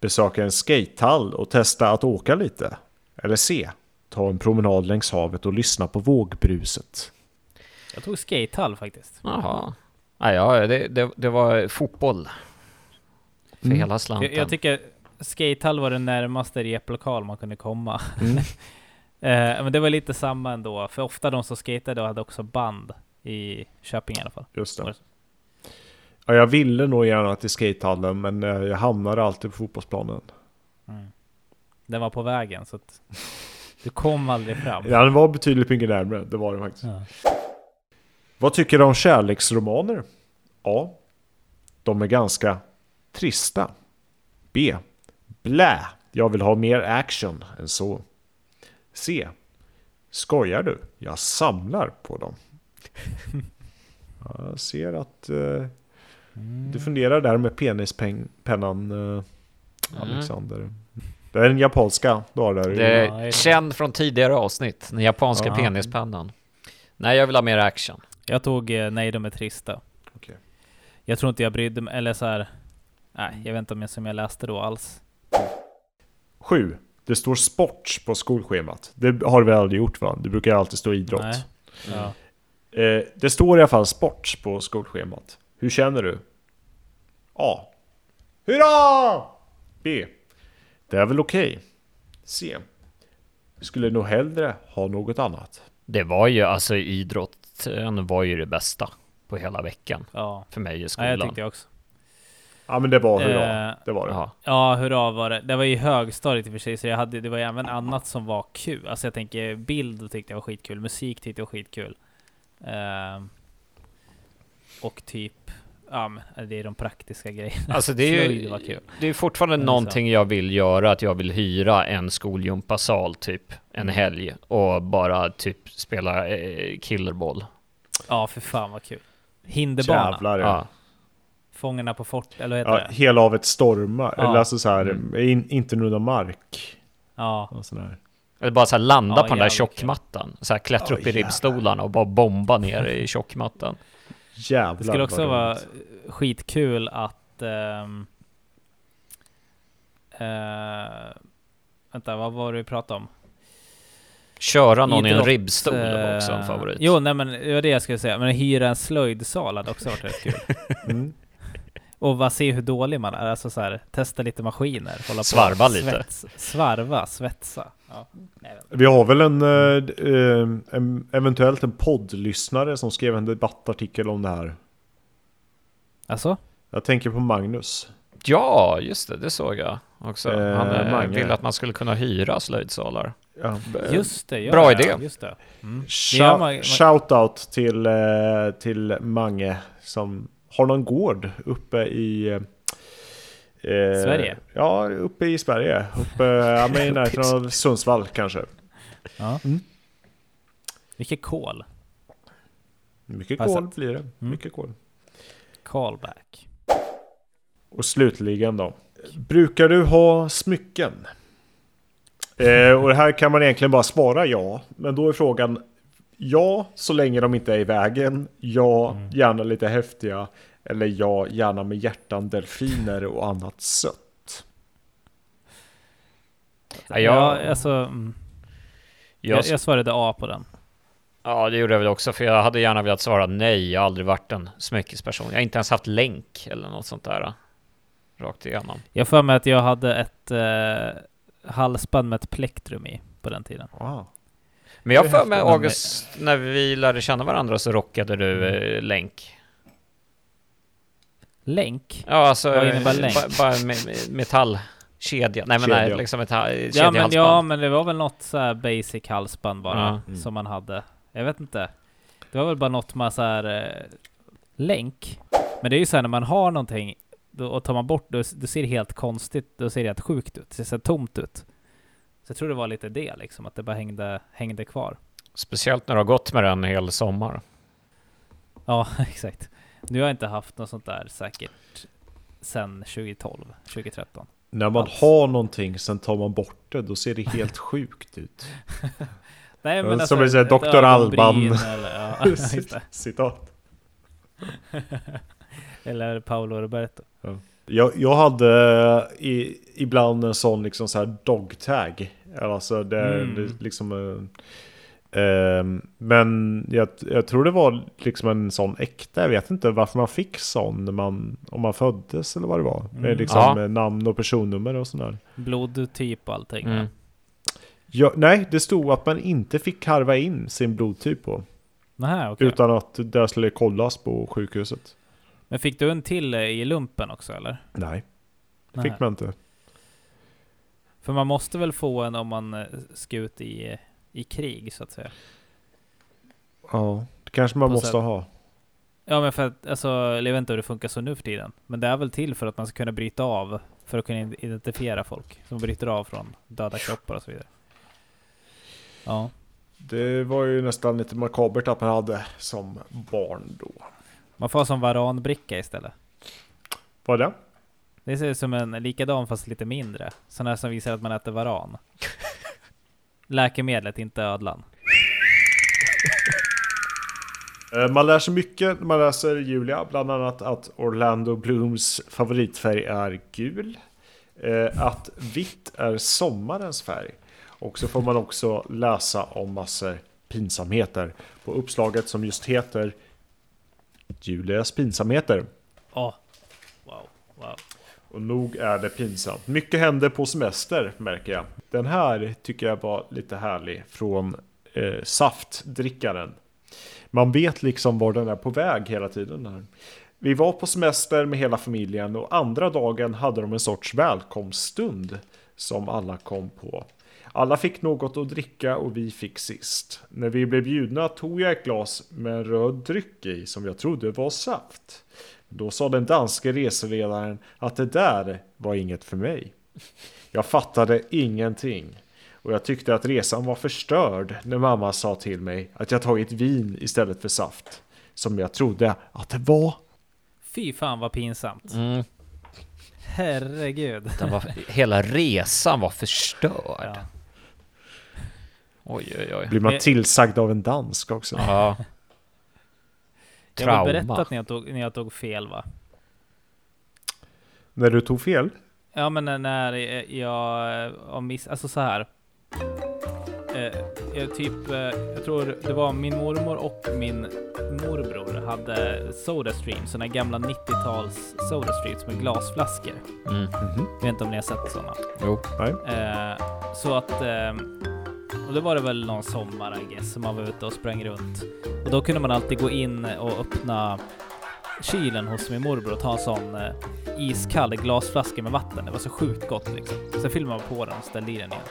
Besöka en skatehall och testa att åka lite. Eller C. Ta en promenad längs havet och lyssna på vågbruset. Jag tog skatehall faktiskt. Jaha. Ja, ja det, det, det var fotboll. För Mm. hela slanten. Jag, jag tycker skatehall var den närmaste replokal man kunde komma. Mm. Eh, men det var lite samma ändå, för ofta de som skatade hade också band i Köping i alla fall. Just det. Ja, jag ville nog gärna till skatehallen men eh, jag hamnade alltid på fotbollsplanen. Mm. Den var på vägen så att du kom aldrig fram. Ja, den var betydligt mycket närmare, det var det faktiskt. Ja. Vad tycker du om kärleksromaner? A. De är ganska trista. B. Blä. Jag vill ha mer action än så. C. Skojar du? Jag samlar på dem. Ja, Jag ser att eh, du funderar där med penispennan eh, Alexander. Det är den japanska du har där. Det är känd från tidigare avsnitt, den japanska Ja. penispennan. Nej, jag vill ha mer action. Jag tog eh, Nej, de är trista. Okej. Jag tror inte jag brydde mig, eller så här. Nej, jag vet inte om jag, som jag läste då alls. 7. Det står sport på skolschemat. Det har väl aldrig gjort va? Det brukar alltid stå idrott. Nej. Ja. Eh, det står i alla fall sport på skolschemat. Hur känner du? A. Hurra! B. Det är väl okej. C. Skulle nog hellre ha något annat. Det var ju, alltså idrotten var ju det bästa på hela veckan ja. för mig i skolan. jag tyckte jag också. Ja men det var hurra. Eh, det var det. Jaha. Ja, hurra var det. Det var ju högstadiet i och för sig, så jag hade, det var ju även annat som var kul. Alltså jag tänker bild tyckte jag var skitkul, musik tyckte jag var skitkul. Ehm, och typ, ja men det är de praktiska grejerna. Alltså det är ju kul. det är fortfarande Men någonting jag vill göra, att jag vill hyra en skolgympasal typ en helg och bara typ spela eh, killerboll. Ja, för fan vad kul. Hinderbana. Jävlar ja. Ja. Fångarna på fort, eller vad heter ja. det? Hela havet stormar. Ja. Eller alltså så här, Mm. in, inte nudda mark. Ja. Och. Eller bara så här landa Ja, på den där tjockmattan. Så här klättra Ja, upp i ribbstolarna och bara bomba ner i tjockmattan. Jävlar Det skulle också vara skitkul att... ehm, eh, vänta, vad var det vi pratade om? Köra någon i en Idrott, ribbstol var också en eh, favorit. Jo, nej men det var det jag skulle säga. Men hyra en slöjdsal hade också varit rätt kul. Mm. Och bara se hur dålig man är. Alltså så här, testa lite maskiner. Hålla på Svarva och lite. Svets, svarva, svetsa. Ja. Vi har väl en, eh, eh, en eventuellt en poddlyssnare som skrev en debattartikel om det här. Alltså? Jag tänker på Magnus. Ja, just det, det såg jag också. Eh, Han eh, ville att man skulle kunna hyra slöjdsalar. Ja, Just det, ja, Bra idé. Just det. Mm. Ja, man- man- Shoutout till, eh, till Mange som har någon gård uppe i eh, Sverige? Ja, uppe i Sverige. Uppe, ja, men i närheten av Sundsvall kanske. Ja. Mm. Mycket kol. Mycket jag kol blir det. Mm. Mycket kol. Callback. Och slutligen då. Brukar du ha smycken? Eh, och det här kan man egentligen bara svara ja. Men då är frågan ja, så länge de inte är i vägen. Ja, Mm. gärna lite häftiga. Eller ja, gärna med hjärtan, delfiner och annat sött. Ja, Ja, jag, alltså... Mm. jag, Jag, jag svarade A på den. ja, det gjorde jag väl också, för jag hade gärna velat svara nej. Jag har aldrig varit en smyckesperson. Jag har inte ens haft länk eller något sånt där. Rakt igenom. Jag får mig att jag hade ett eh, halsband med ett plektrum i på den tiden. Wow. Men jag Det för mig. August, när vi lärde känna varandra så rockade du eh, länk. Länk? Ja, alltså Vad innebär eh, länk? ba- bara med, med metallkedja. Nej men Kedja. nej, liksom ha- Ja men, ja men det var väl något så här basic halsband bara Ja. Mm. som man hade. Jag vet inte. Det var väl bara något man så här eh, länk. Men det är ju så här när man har någonting då, och tar man bort då, då ser det helt konstigt, då ser det helt sjukt ut. Det ser tomt ut. Så jag tror det var lite det liksom, att det bara hängde, hängde kvar. Speciellt när du har gått med den en hel sommar. Ja, exakt. Nu har jag inte haft något sånt där säkert sen 2012, 2013. När man Alls. har någonting, sen tar man bort det, då ser det helt sjukt ut. Nej men alltså, som vi säger, ett Dr. Alban. Eller, ja. Citat. eller Paolo Roberto. Ja. Jag, jag hade i, ibland en sån liksom så här dogtag. Alltså det, Mm. det liksom... eh, ehm, men jag, jag tror det var liksom en sån äkta. Jag vet inte varför man fick sån när man, om man föddes eller vad det var. Med Mm. liksom Ja. med namn och personnummer och sådär. Blodtyp och allting. Mm. Ja, nej, det stod att man inte fick karva in sin blodtyp på. Nähä, okej. Utan att det skulle kollas på sjukhuset. Men fick du en till eh, i lumpen också eller? Nej, Nähä. fick man inte. För man måste väl få en om man eh, ska ut i, i krig så att säga. Ja, det kanske man På måste sätt- ha. Ja men för att, alltså, jag vet inte hur det funkar så nu för tiden. Men det är väl till för att man ska kunna bryta av, för att kunna identifiera folk som bryter av från döda kroppar och så vidare. Ja. Det var ju nästan lite makabert att man hade som barn då. Man får som varanbricka istället. Var det? Det ser ut som en likadan fast lite mindre. Sån här som visar att man äter varan. Läkemedlet, inte ödlan. Eh, Man lär sig mycket när man läser Julia, bland annat att Orlando Blooms favoritfärg är gul. Eh, Att vitt är sommarens färg. Och så får man också läsa om massor pinsamheter på uppslaget som just heter Julias pinsamheter. Åh! Wow, wow. Och nog är det pinsamt. Mycket händer på semester märker jag. Den här tycker jag var lite härlig från eh, saftdrickaren. Man vet liksom var den är på väg hela tiden. Här. Vi var på semester med hela familjen och andra dagen hade de en sorts välkomststund som alla kom på. Alla fick något att dricka och vi fick sist. När vi blev bjudna tog jag ett glas med en röd dryck i som jag trodde var saft. Då sa den danske reseledaren att det där var inget för mig. Jag fattade ingenting. Och jag tyckte att resan var förstörd när mamma sa till mig att jag tagit vin istället för saft. Som jag trodde att det var. Fy fan vad pinsamt. Mm. Herregud. Den var, hela resan var förstörd. Ja. Oj, oj, oj. Blir man tillsagd av en dansk också? Ja. Jag har Trauma. berättat när jag, tog, när jag tog fel va? När du tog fel? Ja men när- jag eh, har miss... Alltså så här. Eh, jag typ, eh, jag tror det var min mormor och min morbror hade Sodastream, såna gamla 90-tals Sodastreams med glasflaskor. Mm. Mhm. Jag vet inte om ni har sett sådana. Jo. Eh, så att, eh, och då var det väl någon sommar I guess, som man var ute och sprang runt. Och då kunde man alltid gå in och öppna kylen hos min morbror och ta en sån eh, iskall glasflaska med vatten. Det var så sjukt gott liksom. Sen fyllde man på den och ställde i den igen.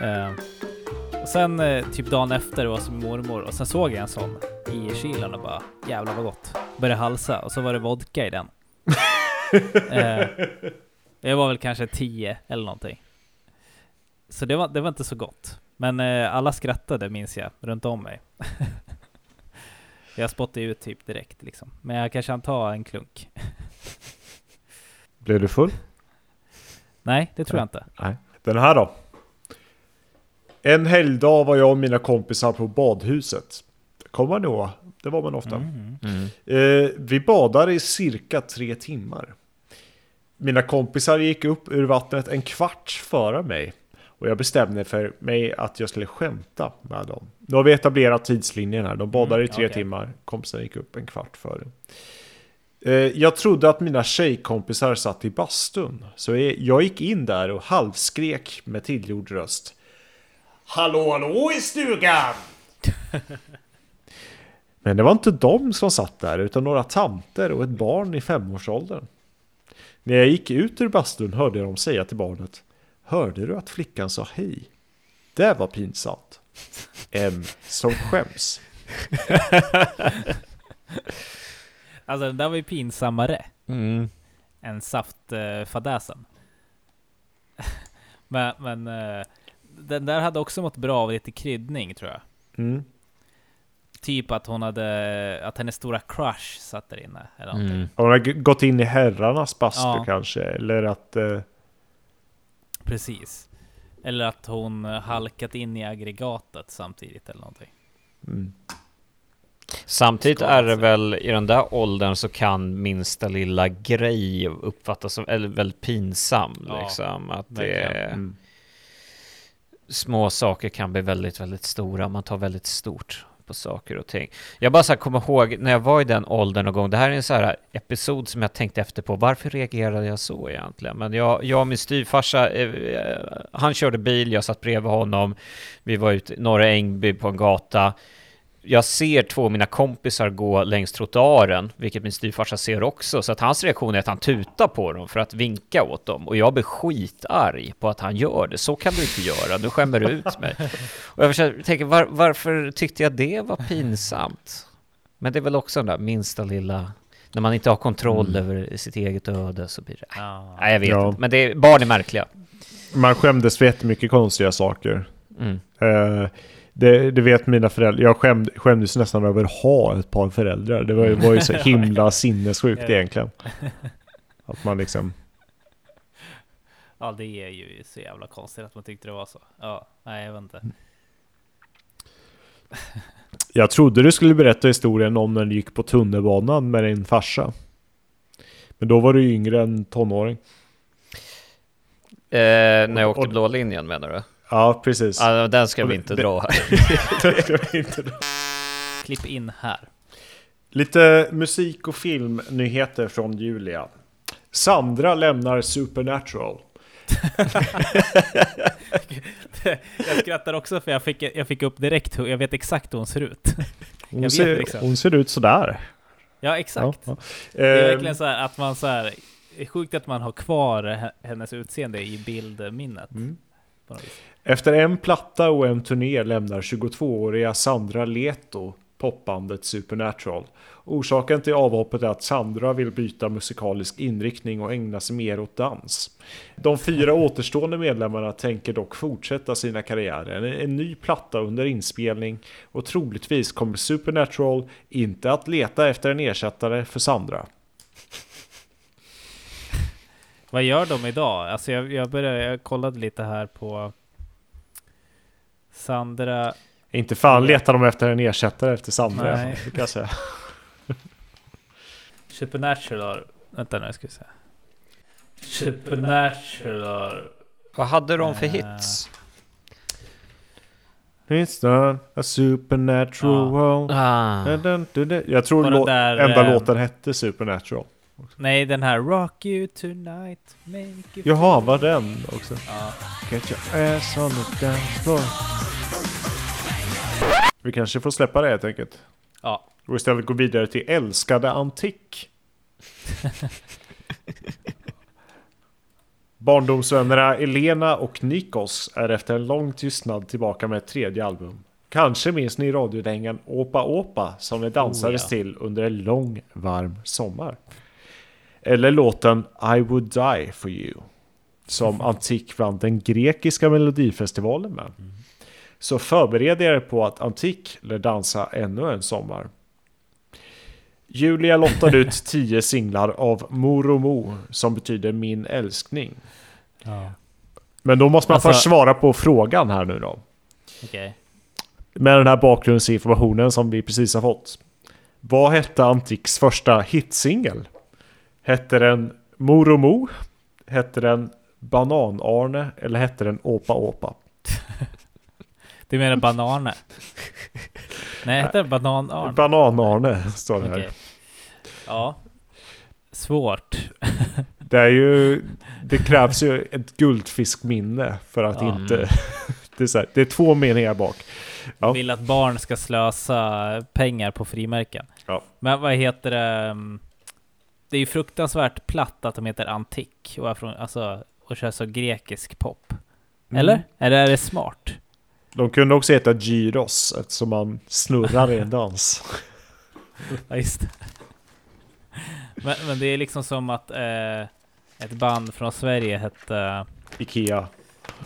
Eh, och sen eh, typ dagen efter var som min mormor och sen såg jag en sån i kylen och bara jävlar vad gott. Började halsa och så var det vodka i den. eh, jag var väl kanske 10 eller någonting. Så det var, det var inte så gott. Men eh, alla skrattade minns jag runt om mig. jag spottade ut typ direkt liksom. Men jag kanske kan ta en klunk. Blev du full? Nej, det tror jag inte. Nej. Den här då? En helgdag var jag och mina kompisar på badhuset. Kommer man ihåg? Det var man ofta. Mm. Mm. Eh, vi badade i cirka tre timmar. Mina kompisar gick upp ur vattnet en kvart före mig. Och jag bestämde för mig att jag skulle skämta med dem. Nu har vi etablerat tidslinjen här. De badade Mm, i tre okej. timmar. Kompisarna gick upp en kvart före. Eh, jag trodde att mina tjejkompisar satt i bastun. Så jag jag gick in där och halvskrek med tillgjord röst. Hallå, hallå i stugan! Men det var inte de som satt där, utan några tanter och ett barn i femårsåldern. När jag gick ut ur bastun hörde jag dem säga till barnet. Hörde du att flickan sa hej? Det var pinsamt. En som skäms. Alltså den där var ju pinsammare Mm. än saftfadäsen. men men eh, den där hade också mått bra av lite kryddning tror jag. Mm. Typ att hon hade, att hennes stora crush satt där inne. Eller någonting. Mm. Hon har gått in i herrarnas bastu Ja. kanske, eller att... Eh, Precis. Eller att hon eh, halkat in i aggregatet samtidigt eller någonting. mm. Samtidigt är det väl i den där åldern så kan minsta lilla grej uppfattas som eller väldigt pinsam. Ja, liksom. Att det. Mm. små saker kan bli väldigt, väldigt stora. Man tar väldigt stort på saker och ting. Jag bara så här kommer ihåg när jag var i den åldern någon gång. Det här är en så här episod som jag tänkte efter på. Varför reagerade jag så egentligen? Men jag, jag och min styvfarsa, eh, eh han körde bil, jag satt bredvid honom. Vi var ute i Norra Ängby på en gata. Jag ser två av mina kompisar gå längs trottoaren, vilket min styvfarsa ser också, så att hans reaktion är att han tutar på dem för att vinka åt dem. Och jag blir skitarg på att han gör det. Så kan du inte göra, du skämmer ut mig. Och jag försöker, tänker, var, varför tyckte jag det var pinsamt? Men det är väl också den där minsta lilla... När man inte har kontroll över sitt eget öde så blir det... Ja. Nej, jag vet Ja. inte. Men det är, barn är märkliga. Man skämdes för jättemycket konstiga saker. Mm. Eh, det, det vet mina föräldrar. Jag skämd, skämdes nästan över att ha ett par föräldrar. Det var, ju- var ju så himla sinnessjukt egentligen. Att man liksom... ja, det är ju så jävla konstigt att man tyckte det var så. Ja, nej jag vet inte. Jag trodde du skulle berätta historien om när du gick på tunnelbanan med din farsa. Men då var du yngre än tonåring. Eh, när jag åkte Och- blå linjen menar du? Ja, precis. Ja, den ska vi inte det- dra här. Det ska vi inte dra. Klipp in här. Lite musik och filmnyheter från Julia. Sandra lämnar Supernatural. jag skrattar också för jag fick, jag fick upp direkt hur, jag vet exakt hur hon ser ut. Hon, ser, hon ser ut sådär. Ja, exakt. Ja, ja. Det är Eh, verkligen så här att man så här, det är sjukt att man har kvar he- hennes utseende i bildminnet. Mm. Efter en platta och en turné lämnar 22-åriga Sandra Leto popbandet Supernatural. Orsaken till avhoppet är att Sandra vill byta musikalisk inriktning och ägna sig mer åt dans. De fyra återstående medlemmarna tänker dock fortsätta sina karriärer. En, en ny platta under inspelning och troligtvis kommer Supernatural inte att leta efter en ersättare för Sandra. Vad gör de idag? Alltså jag, jag, började, jag kollade lite här på Sandra. Inte fan letar de efter en ersättare efter Sandra. Nej. Kan jag säga. Supernatural. Vänta nu ska vi se. Supernatural. Vad hade de för Eh. hits? It's not a supernatural world. Ah. Jag tror lå- där, enda eh, låten hette Supernatural. Nej, den här Rock you tonight, make you Jaha, var den också? Ja. Get your ass on the dance floor. Vi kanske får släppa det helt enkelt. ja. Och istället gå vidare till Älskade Antik. Barndomsvännerna Elena och Nikos är efter en lång tystnad tillbaka med ett tredje album. Kanske minns ni radiodängan Åpa Åpa som det dansades Oh, ja. till under en lång varm sommar. Eller låten I would die for you. Som Antik vann den grekiska melodifestivalen med. Så förbered er på att Antik lär dansa ännu en sommar. Julia lottade ut tio singlar av Moromo som betyder min älskning. ja. Men då måste man Alltså- först svara på frågan här nu då. Okej. Med den här bakgrundsinformationen som vi precis har fått. Vad hette Antiks första hitsingel? Hette den Moromo? Hette den Banan-Arne? Eller hette den Åpa Åpa? Du menar bananer? Nej, heter det banan-arn? Banan-Arne står det här. Okej. Ja. Svårt. Det är ju... Det krävs ju ett guldfiskminne för att Ja. inte... Det är, här, det är två meningar bak. Ja. Vill att barn ska slösa pengar på frimärken. Ja. Men vad heter det? Mm, Det är ju fruktansvärt platt att de heter antik och från, alltså, och kör så grekisk pop. Mm. Eller? Eller är det smart? De kunde också heta gyros eftersom man snurrar i en dans. Ja, just det. Men, men det är liksom som att eh, ett band från Sverige hette Ikea.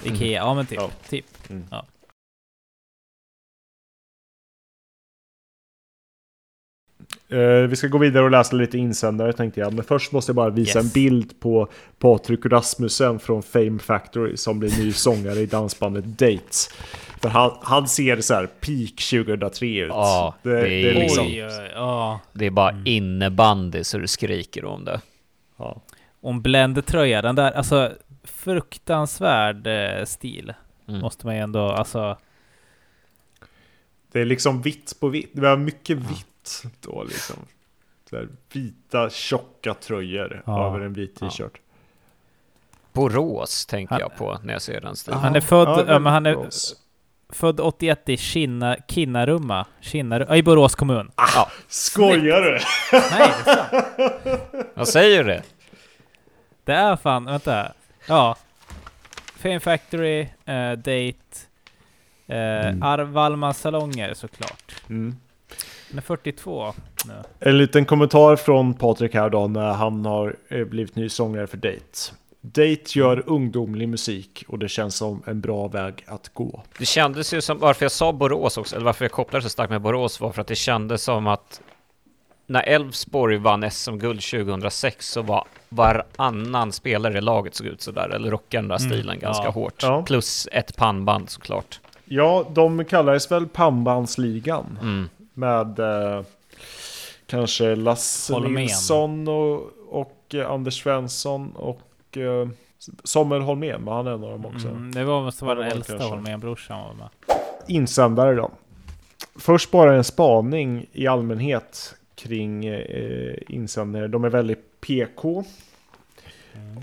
Ikea. Ja men typ. Ja. typ. Mm. Ja. Eh, vi ska gå vidare och läsa lite insändare tänkte jag. Men först måste jag bara visa Yes. en bild på Patrik Rasmussen från Fame Factory som blir ny sångare i dansbandet Dates. För han, han ser så här peak 2003 ut. Ja, det, det det är är liksom... Oj, oj, ja. Det är bara innebandy så du skriker om det. Ja. Och en bländtröja, den där, alltså fruktansvärd eh, stil. Mm. Måste man ju ändå, alltså. Det är liksom vitt på vitt. Det var mycket vitt då liksom. Så här, vita tjocka tröjor Ja. över en vit Ja. t-shirt. Borås tänker Han- jag på när jag ser den stilen. Han är född, ja, men han är född 81 i Kinna, Kinnarumma, Kinnaru, ja, i Borås kommun. Ja, Skojar du? Nej, det är sant. jag säger det. Det är fan, vänta. Ja. Fame Factory, eh, Date, eh, Mm. Arvalma salonger såklart. Mm. Han är 42 nu. En liten kommentar från Patrik här då när han har eh, blivit ny sångare för Date. Date gör ungdomlig musik och det känns som en bra väg att gå. Det kändes ju som, varför jag sa Borås också, eller varför jag kopplade så starkt med Borås var för att det kändes som att när Elfsborg vann SM-guld 2006 så var varannan spelare i laget såg ut sådär, eller rockade den där Mm, stilen ganska ja. hårt. Ja. Plus ett pannband såklart. Ja, de kallades väl Pannbandsligan Mm. Med eh, kanske Lasse. Nilsson och, och eh, Anders Svensson och eh, Samuel Holmén, var han en av dem också? Mm, det var måste vara den äldsta. Holmén-brorsan var med. Insändare då. Först bara en spaning i allmänhet kring eh, insändare. De är väldigt PK.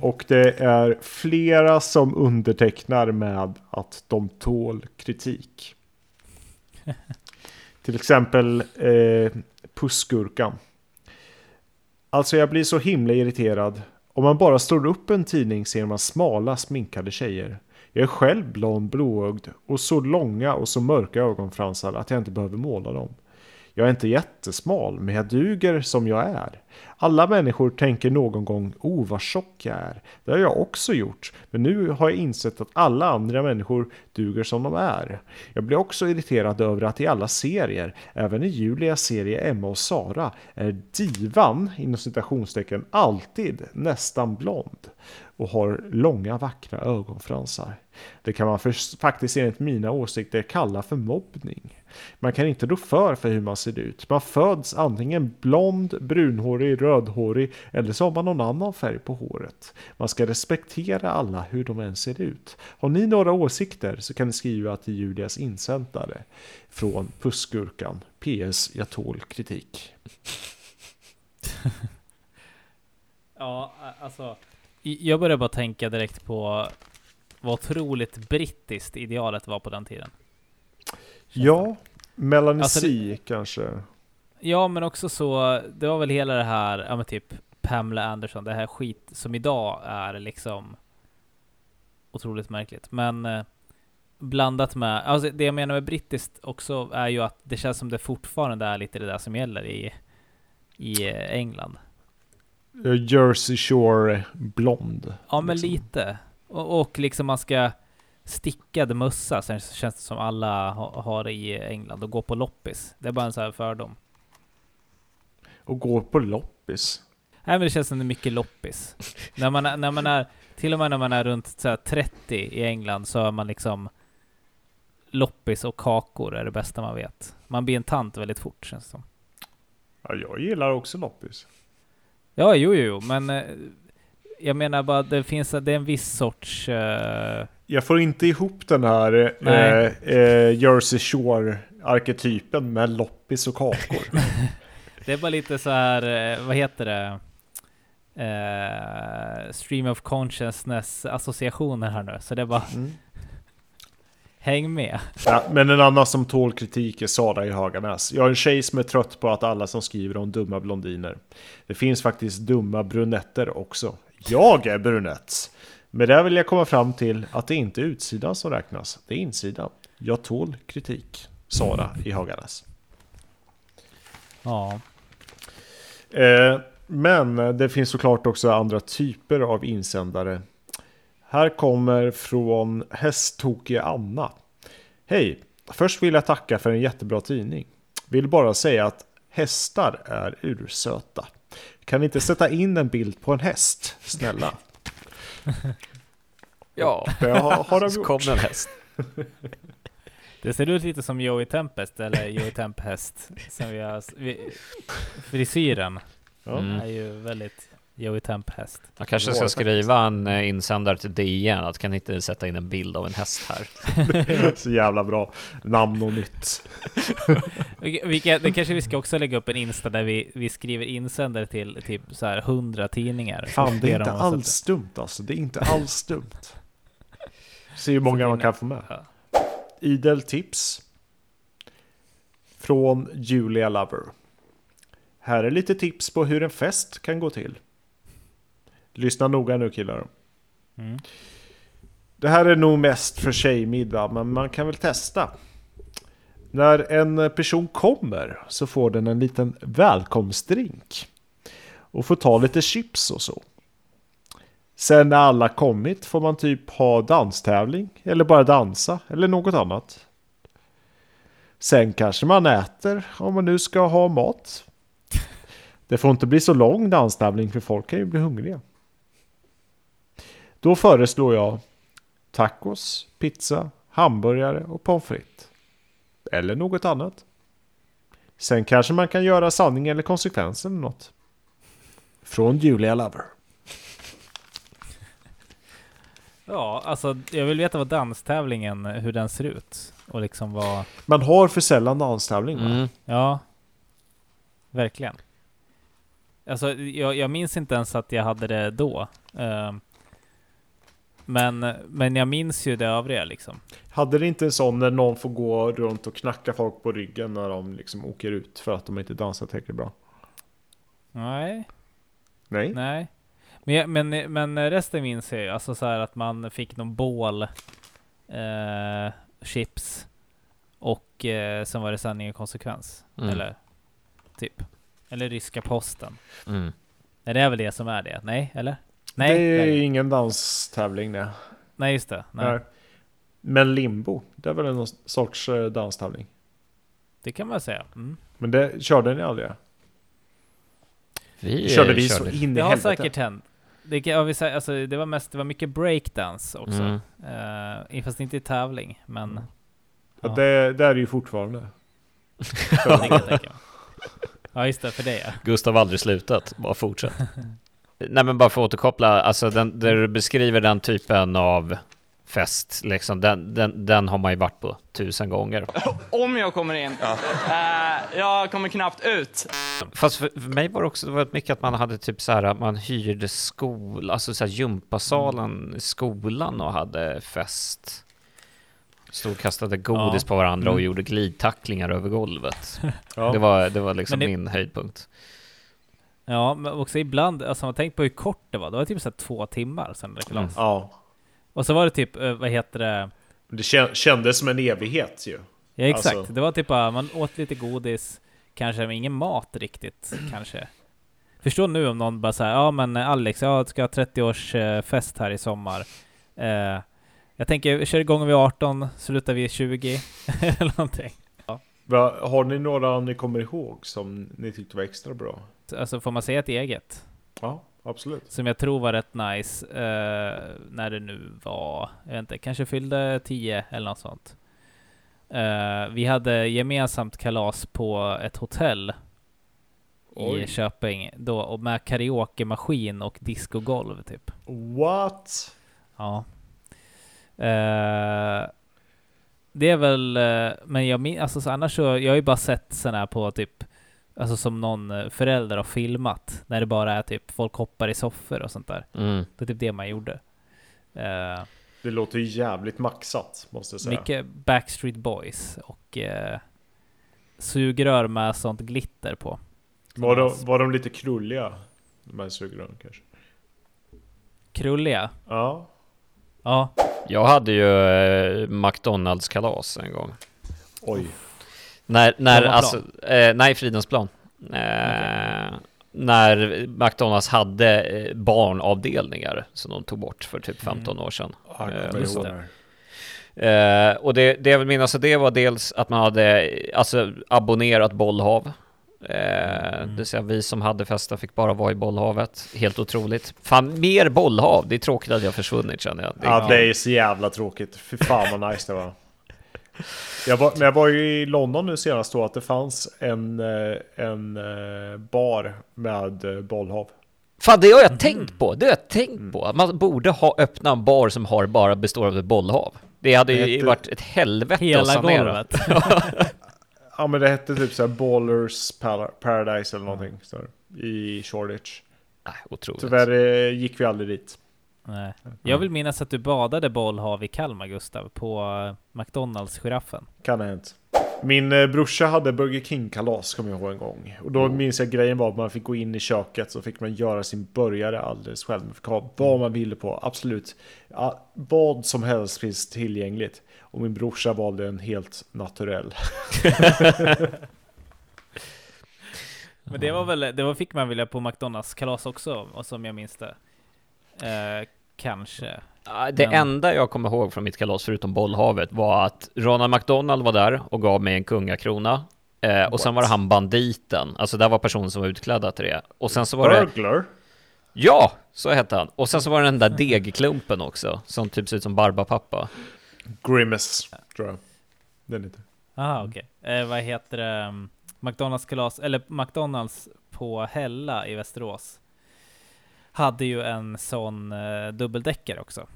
Och det är flera som undertecknar med att de tål kritik. Till exempel eh, Pussgurkan. Alltså jag blir så himla irriterad. Om man bara slår upp en tidning ser man smala sminkade tjejer. Jag är själv blond, blåögd och så långa och så mörka ögonfransar att jag inte behöver måla dem. Jag är inte jättesmal, men jag duger som jag är. Alla människor tänker någon gång, oh vad tjock jag är. Det har jag också gjort, men nu har jag insett att alla andra människor duger som de är. Jag blir också irriterad över att i alla serier, även i Julias serie Emma och Sara, är divan, inom citationstecken, alltid nästan blond och har långa vackra ögonfransar. Det kan man för, faktiskt enligt mina åsikter kalla för mobbning. Man kan inte rå för för hur man ser ut. Man föds antingen blond, brunhårig, rödhårig eller så har man någon annan färg på håret. Man ska respektera alla hur de än ser ut. Har ni några åsikter så kan ni skriva till Julias insändare från Pussgurkan. PS. Jag tål kritik. Ja, alltså. Jag började bara tänka direkt på vad otroligt brittiskt idealet var på den tiden. Ja, Melanie Alltså, C kanske. Ja, men också så, det var väl hela det här, ja men typ Pamela Anderson, det här skit som idag är liksom otroligt märkligt. Men eh, blandat med, alltså det jag menar med brittiskt också är ju att det känns som det fortfarande är lite det där som gäller i, i eh, England. Eh, Jersey Shore blond. Ja, men liksom. lite. Och, och liksom man ska stickad mössa, sen känns det som alla ha, har det i England och gå på loppis. Det är bara en sån här fördom. Och går på loppis. Nej men det känns som det är mycket loppis. när, man, är- när man är, till och med när man är runt så här, 30 i England så är man liksom loppis och kakor är det bästa man vet. Man blir en tant väldigt fort känns det som. Ja, jag gillar också loppis. Ja, jo, jo, jo, men eh, jag menar bara det finns, det är en viss sorts... eh, Jag får inte ihop den här eh, eh, Jersey Shore-arketypen med loppis och kakor. det är bara lite så här, eh, vad heter det? Eh, stream of consciousness associationer här nu, så det är bara Mm. Häng med. Ja, men en annan som tål kritik är Sara i Höganäs. Jag är en tjej som är trött på att alla som skriver om dumma blondiner. Det finns faktiskt dumma brunetter också. Jag är brunett. Med det vill jag komma fram till att det inte är utsidan som räknas, det är insidan. Jag tål kritik. Sara i Höganäs. Ja. Eh, men det finns såklart också andra typer av insändare. Här kommer från Hästtokige Anna. Hej! Först vill jag tacka för en jättebra tidning. Vill bara säga att hästar är ursöta. Kan ni inte sätta in en bild på en häst? Snälla. Ja, Det har, har de så gjort. kom en häst. Det ser ut lite som Joey Tempest, eller Joey Tempest. Som vi har, vi, frisyren Ja. Mm. är ju väldigt Joey Tempest. Jag kanske ska skriva en eh, insändare till DN att kan inte sätta in en bild av en häst här? Så jävla bra. Namn och nytt. Vi, vi kan, det kanske vi ska också lägga upp en Insta där vi, vi skriver insändare till typ så här 100 tidningar. Fan, det är inte alls dumt alltså. Det är inte alls dumt. Se hur många man kan få med. Ja. Idel tips. Från Julia Lover. Här är lite tips på hur en fest kan gå till. Lyssna noga nu killar. Mm. Det här är nog mest för tjejmiddag, men man kan väl testa. När en person kommer så får den en liten välkomstdrink. Och får ta lite chips och så. Sen när alla kommit får man typ ha danstävling eller bara dansa eller något annat. Sen kanske man äter om man nu ska ha mat. Det får inte bli så lång danstävling för folk kan ju bli hungriga. Då föreslår jag tacos, pizza, hamburgare och pommes frites. Eller något annat. Sen kanske man kan göra sanning eller konsekvens eller något. Från Julia Lover. Ja, alltså jag vill veta vad danstävlingen, hur den ser ut. Och liksom vad... Man har för sällan danstävling va? Mm. Ja, verkligen. Alltså, jag, jag minns inte ens att jag hade det då. Ehm, men, men jag minns ju det övriga liksom. Hade det inte en sån när någon får gå runt och knacka folk på ryggen när de liksom åker ut för att de inte dansar tillräckligt bra? Nej, Nej? nej. Men, men, men resten minns jag ju. Alltså så här att man fick någon bål, eh, chips och eh, sen var det sanning och konsekvens. Mm. Eller typ. Eller ryska posten. Mm. Nej, det är väl det som är det? Nej, eller? Nej, det är nej, ingen danstävling det. nej just det. Nej. Nej. Men limbo, det är väl en sorts eh, danstävling. Det kan man säga. Mm. Men det körde ni aldrig? Vi körde vi körde. så in i Det har helvete? säkert hänt. Det, kan, vi säger, alltså, det var mest, det var mycket breakdance också. Mm. Eh, fast inte i tävling, men... Ja, Ja. det, det är det ju fortfarande. det. Ja, just det, för det ja. Gustav har aldrig slutat, bara fortsätt. Nej men bara för att återkoppla, alltså den, där du beskriver den typen av fest, liksom, den, den, den har man ju varit på tusen gånger. Om jag kommer in. Eh, jag kommer knappt ut. Fast för, för mig var det också väldigt mycket att man hade typ så här att man hyrde skola, alltså så här gympasalen i skolan och hade fest. Stod och kastade godis Ja. på varandra och Mm. gjorde glidtacklingar över golvet. Ja. Det var, det var liksom det- min höjdpunkt. Ja, men också ibland, alltså man tänker på hur kort det var. Det var typ så här två timmar sen det Mm. ja. Och så var det typ, eh, vad heter det? Det kän- kändes som en evighet ju. Ja exakt, Alltså- det var typ bara, man åt lite godis, kanske men ingen mat riktigt, kanske. Förstå nu om någon bara säger ja men Alex, jag ska ha 30-års eh, fest här i sommar. Eh, jag tänker, kör igång vid 18, slutar vid 20, eller någonting. Va, har ni några ni kommer ihåg som ni tyckte var extra bra? Alltså får man säga ett eget? Ja, absolut. Som jag tror var rätt nice, eh, när det nu var, jag vet inte, kanske fyllde 10 eller något sånt. Eh, vi hade gemensamt kalas på ett hotell Oj. i Köping då, och med karaokemaskin och discogolv typ. What? Ja. Eh, det är väl, eh, men jag min, alltså så annars så, jag har ju bara sett sådana här på typ, alltså som någon eh, förälder har filmat, när det bara är typ folk hoppar i soffor och sånt där. Mm. Det är typ det man gjorde. Eh, Det låter ju jävligt maxat, måste jag säga. mycket Backstreet Boys och eh, sugrör med sånt glitter på. Var de, var de lite krulliga? De här sugrören kanske? Krulliga. Ja. Ja, Jag hade ju eh, McDonalds-kalas en gång. Oj. När, när alltså, eh, nej, Fridhemsplan. Eh, När McDonalds hade eh, barnavdelningar som de tog bort för typ 15 år sedan. Jag Eh, och det, det jag vill minnas, det var dels att man hade alltså, abonnerat bollhav. Eh, Mm. Det vill säga vi som hade fester fick bara vara i bollhavet. Helt otroligt. Fan, mer bollhav. Det är tråkigt att jag försvunnit känner jag. Det, Ja, det är så jävla tråkigt. Fy fan vad nice det var. Jag var, när jag var i London nu senast då att det fanns en, eh, en eh, bar med eh, bollhav. Fan, det har jag tänkt på. Det har jag tänkt på. Att Man borde ha öppna en bar som har bara består av ett bollhav. Det hade ju varit ett helvete att Hela sanera. golvet. Ja men det hette typ såhär Ballers Paradise eller någonting så i Shoreditch. Nej, otroligt. Tyvärr gick vi aldrig dit. Nej. Jag vill minnas att du badade bollhav i Kalmar, Gustav, på eh, McDonalds-giraffen. Kan ha hänt. Min eh, brorsa hade Burger King-kalas kommer jag ihåg en gång. Och då minns jag grejen var att man fick gå in i köket så fick man göra sin burgare alldeles själv. Man fick ha vad man ville på, absolut. Ja, vad som helst finns tillgängligt. Och min brorsa valde en helt naturell. Men det var väl, det var, fick man vilja på McDonalds-kalas också, och som jag minns det. Eh, kanske. Det Men- enda jag kommer ihåg från mitt kalas, förutom bollhavet, var att Ronald McDonald var där och gav mig en kungakrona. Eh, och sen What? var det han banditen, alltså där var personen som var utklädda till det. Och sen så var det, Burglar? ja, så hette han. Och sen så var det den där degklumpen också, som typ ser ut som Barbapappa. Grimace, tror jag. Den heter. Aha, okej. Eh, vad heter det? mm, McDonalds-kalas, eller McDonalds på Hälla i Västerås. Hade ju en sån eh, dubbeldäckare också.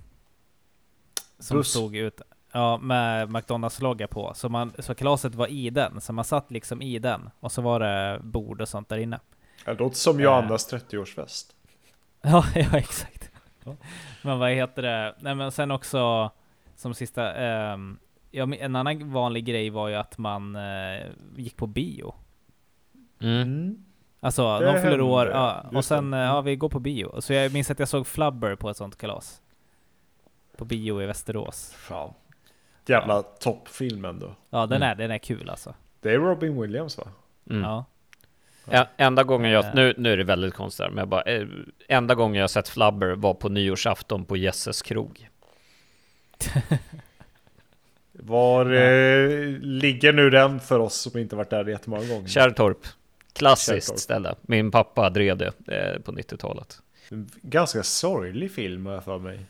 Som Buss. stod ut, ja, med McDonalds-logga på. Så, man, så kalaset var i den, så man satt liksom i den. Och så var det bord och sånt där inne. Det låter som Johannas 30-årsfest. Ja, ja exakt. Men vad heter det? Nej men sen också som sista, ehm, ja, en annan vanlig grej var ju att man eh, gick på bio. Mm. Mm. Alltså, Det någon fyller hände, år, ja, och sen, eh, ja vi går på bio. Så jag minns att jag såg Flubber på ett sånt kalas. På bio i Västerås. Fan. Jävla toppfilm ändå. Ja, den Mm. är, den är kul alltså. Det är Robin Williams va? Mm. Ja. Ja, enda gången jag, Eh. nu, nu är det väldigt konstigt men jag bara, eh, enda gången jag sett Flubber var på nyårsafton på Jesses krog. Var eh, ligger nu den för oss som inte varit där jättemånga gånger? Kärrtorp. Klassiskt Kärrtorp. ställe. Min pappa drev det eh, på 90-talet. En ganska sorglig film har jag för mig.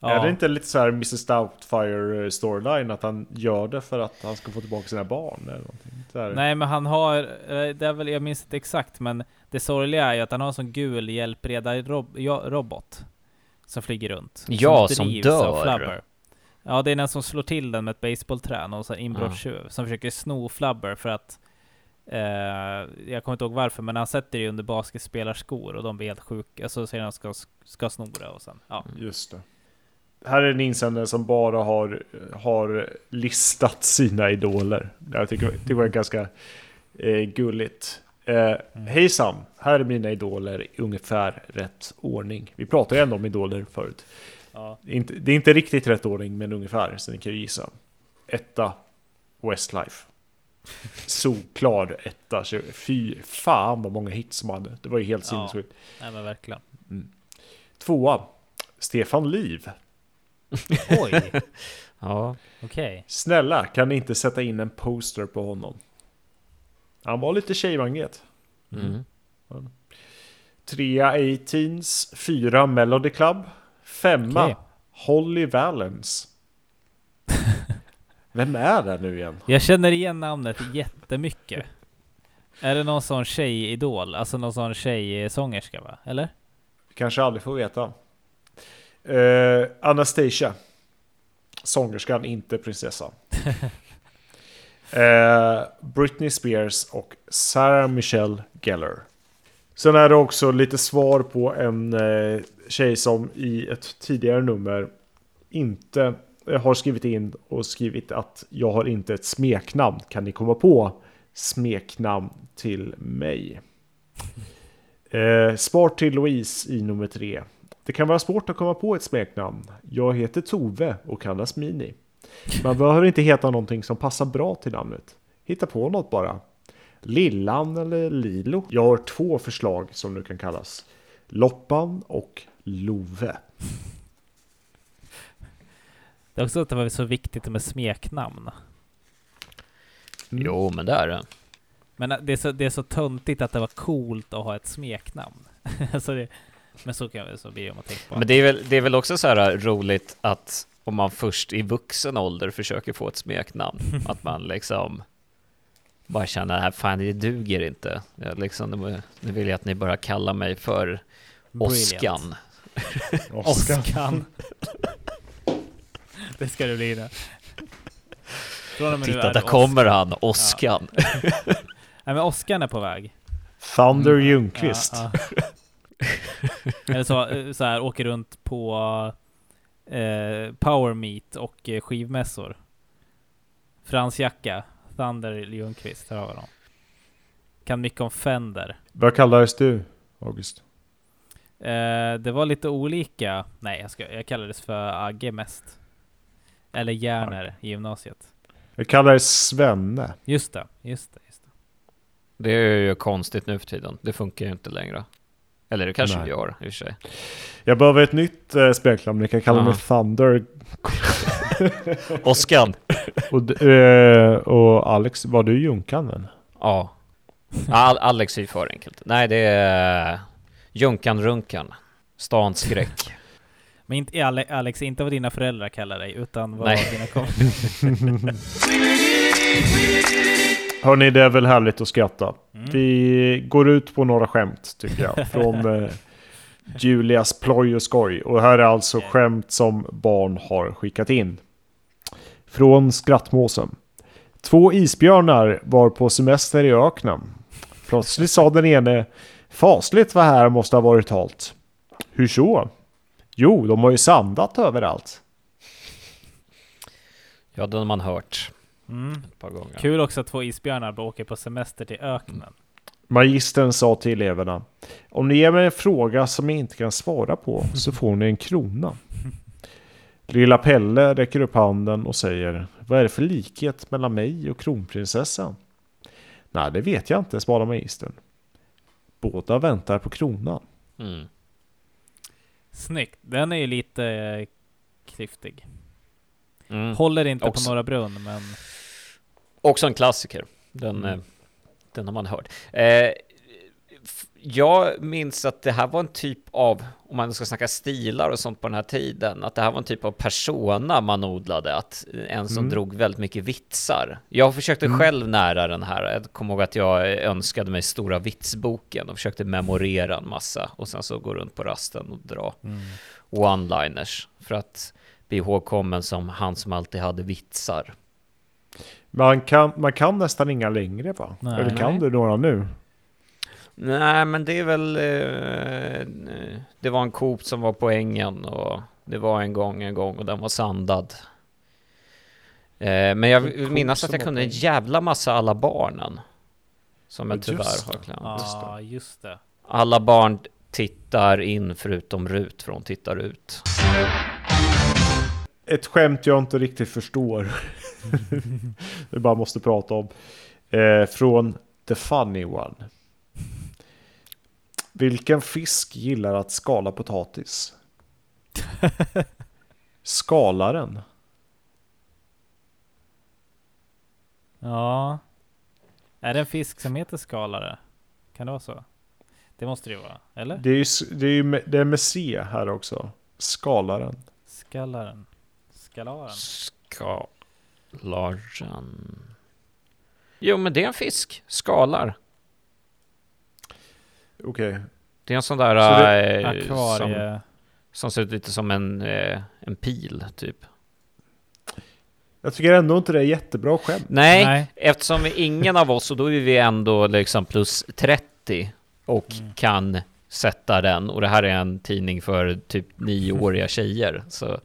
Ja. Är det inte lite så här Mrs Doubtfire storyline att han gör det för att han ska få tillbaka sina barn eller någonting? Så här. Nej men han har, eh, det är väl, jag minns inte exakt men det sorgliga är ju att han har en sån gul hjälpreda-robot som flyger runt. Ja, som drivs av dör. Ja, det är den som slår till den med ett baseballträ, någon sån inbrottstjuv som försöker sno Flubber för att eh, jag kommer inte ihåg varför, men han sätter det under basketspelarskor och de blir helt sjuka, så säger han ska, ska sno det och sen, ja. Just det. Här är en insändare som bara har, har listat sina idoler. Jag tycker det var ganska eh, gulligt. Eh, Hejsan, här är mina idoler i ungefär rätt ordning. Vi pratade ju ändå om idoler förut. ja. Det är inte, det är inte riktigt rätt ordning, men ungefär, så ni kan ju gissa. Etta, Westlife. Solklar etta. Fy fan vad många hits de hade. Det var ju helt Ja. sinnessjukt. Nej men verkligen. Tvåa, Stefan Liv. Oj, Ja. okej. Snälla, kan ni inte sätta in en poster på honom? Han var lite tjejmagnet. Mm. Trea A-Teens, fyra Melody Club, femma Okej. Holly Valens. Vem är det nu igen? Jag känner igen namnet jättemycket. Är det någon sån tjejidol? Alltså någon sån tjejsångerska va? Eller? Kanske aldrig får veta. Eh, Anastasia. Sångerskan, inte prinsessan. eh, Britney Spears och Sarah Michelle Gellar. Sen är det också lite svar på en eh, tjej som i ett tidigare nummer inte har skrivit in och skrivit att jag har inte ett smeknamn. Kan ni komma på smeknamn till mig? Eh, spar till Louise i nummer tre. Det kan vara svårt att komma på ett smeknamn. Jag heter Tove och kallas Mini. Man behöver inte heta någonting som passar bra till namnet. Hitta på något bara. Lillan eller Lilo. Jag har två förslag som nu kan kallas. Loppan och Love. Det är också att det var så viktigt med smeknamn. Mm. Jo, men det är det. Men det är så, det är så töntigt att det var coolt att ha ett smeknamn. alltså det, men så, kan, så blir det om man tänker på Men det är väl, det är väl också så här roligt att om man först i vuxen ålder försöker få ett smeknamn. att man liksom bara känner att fan det duger inte. Jag liksom, nu- vill jag att ni bara kallar mig för Oskan. Oskar. Oskan. det ska det bli det. Titta, är där kommer han, Oskan. Nej men Oskan är på väg. Thunder Ljungqvist. Ja, ja. Eller så, så här, åker runt på eh, Power Meet och eh, skivmässor. Frans Jacka, Thunder Ljungqvist, här har vi dem. Kan mycket om Fender. Vad kallades du, August? Eh, det var lite olika. Nej, jag, ska, jag kallades för Agge mest. Eller Järner i gymnasiet. Jag kallades Svenne. Just det, just det. Just det. Det är ju konstigt nu för tiden. Det funkar ju inte längre. Eller det kanske Nej. det gör i och för sig. Jag behöver ett nytt eh, smeknamn. Ni kan kalla Ja. mig Thunder. Oskan. Och, d- eh, och Alex, var du Junkanen? Ja. Al- Alex är ju för enkelt. Nej, det är Junkan Runkan. Stans skräck. Men inte, Ale- Alex, inte vad dina föräldrar kallar dig, utan vad Nej. dina kompisar... Hörni, det är väl härligt att skratta. Mm. Vi går ut på några skämt tycker jag. Från eh, Julias ploj och skoj. Och här är alltså skämt som barn har skickat in. Från Skrattmåsen. Två isbjörnar var på semester i öknen. Plötsligt sa den ene Fasligt vad här måste ha varit halt. Hur så? Jo, de har ju sandat överallt. Ja, den har man hört Mm. ett par gånger. Kul också att två isbjörnar åker på semester till öknen. Magistern sa till eleverna. Om ni ger mig en fråga som jag inte kan svara på så får ni en krona. Lilla Pelle räcker upp handen och säger. Vad är det för likhet mellan mig och kronprinsessan? Nej, det vet jag inte, svarar magistern. Båda väntar på kronan. Mm. Snyggt. Den är ju lite eh, klyftig. Mm. Håller inte Också- på Norra Brunn, men... Också en klassiker. Den, Mm. eh, den har man hört. Eh, jag minns att det här var en typ av, om man ska snacka stilar och sånt på den här tiden, att det här var en typ av persona man odlade, att en som Mm. drog väldigt mycket vitsar. Jag försökte Mm. själv nära den här, jag kommer ihåg att jag önskade mig stora vitsboken och försökte memorera en massa och sen så gå runt på rasten och dra Mm. one-liners för att bli ihågkommen som han som alltid hade vitsar. Man kan, man kan nästan inga längre va? Nej. Eller kan Nej. du några nu? Nej, men det är väl... Eh, det var en Coop som var på ängen och det var en gång, en gång och den var sandad. Eh, men jag vill minnas att jag kunde en jävla massa alla barnen. Som jag Ja, tyvärr har glömt. Ja, just det. Alla barn tittar in förutom Rut från tittar ut. Ett skämt jag inte riktigt förstår. Vi bara måste prata om. Eh, från The Funny One. Vilken fisk gillar att skala potatis? Skalaren. Ja. Är det en fisk som heter skalare? Kan det vara så? Det måste det ju vara, eller? Det är, ju, det är, ju med, det är med C här också. Skalaren. Skallaren. Skalaren. Skalaren. Jo, men det är en fisk. Skalar. Okej. Det är en sån där... Så det- eh, som, Akvarie... som ser ut lite som en, eh, en pil, typ. Jag tycker ändå inte det är jättebra skämt. Nej, Nej. eftersom vi, ingen av oss, och då är vi ändå liksom plus 30 och Mm. kan sätta den. Och det här är en tidning för typ nioåriga tjejer. Så Mm.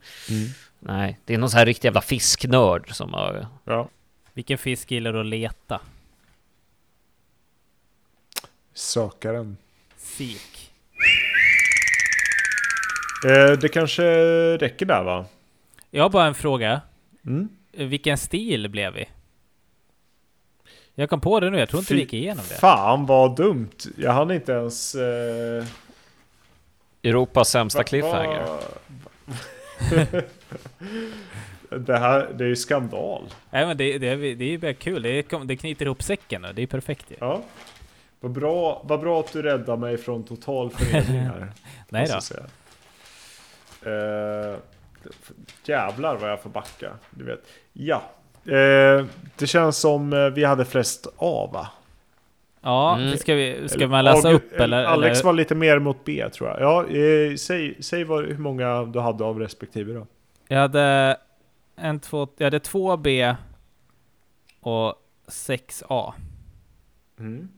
nej, det är någon sån här riktig jävla fisknörd som har... Ja. Vilken fisk gillar du att leta? Sökaren. Sik. Eh, det kanske räcker där va? Jag har bara en fråga. Mm. Vilken stil blev vi? Jag kom på det nu, jag tror inte vi gick igenom det. Fan vad dumt. Jag hann inte ens... Eh, Europas sämsta va- cliffhanger. va- det här, det är ju skandal. Nej men det, det, det är ju bara kul, det, det knyter ihop säcken nu, det är perfekt ju. Ja. Vad bra, vad bra att du räddar mig från total förnedring här. Nej då. Eh, Jävlar vad jag får backa. Du vet. Ja. Eh, det känns som eh, vi hade flest A va? Ja, Mm. ska, vi, ska man läsa August- upp eller? Alex eller? var lite mer mot B tror jag. Ja, eh, säg, säg vad, hur många du hade av respektive då. Jag hade en, två, jag hade två B och sex A. Mm.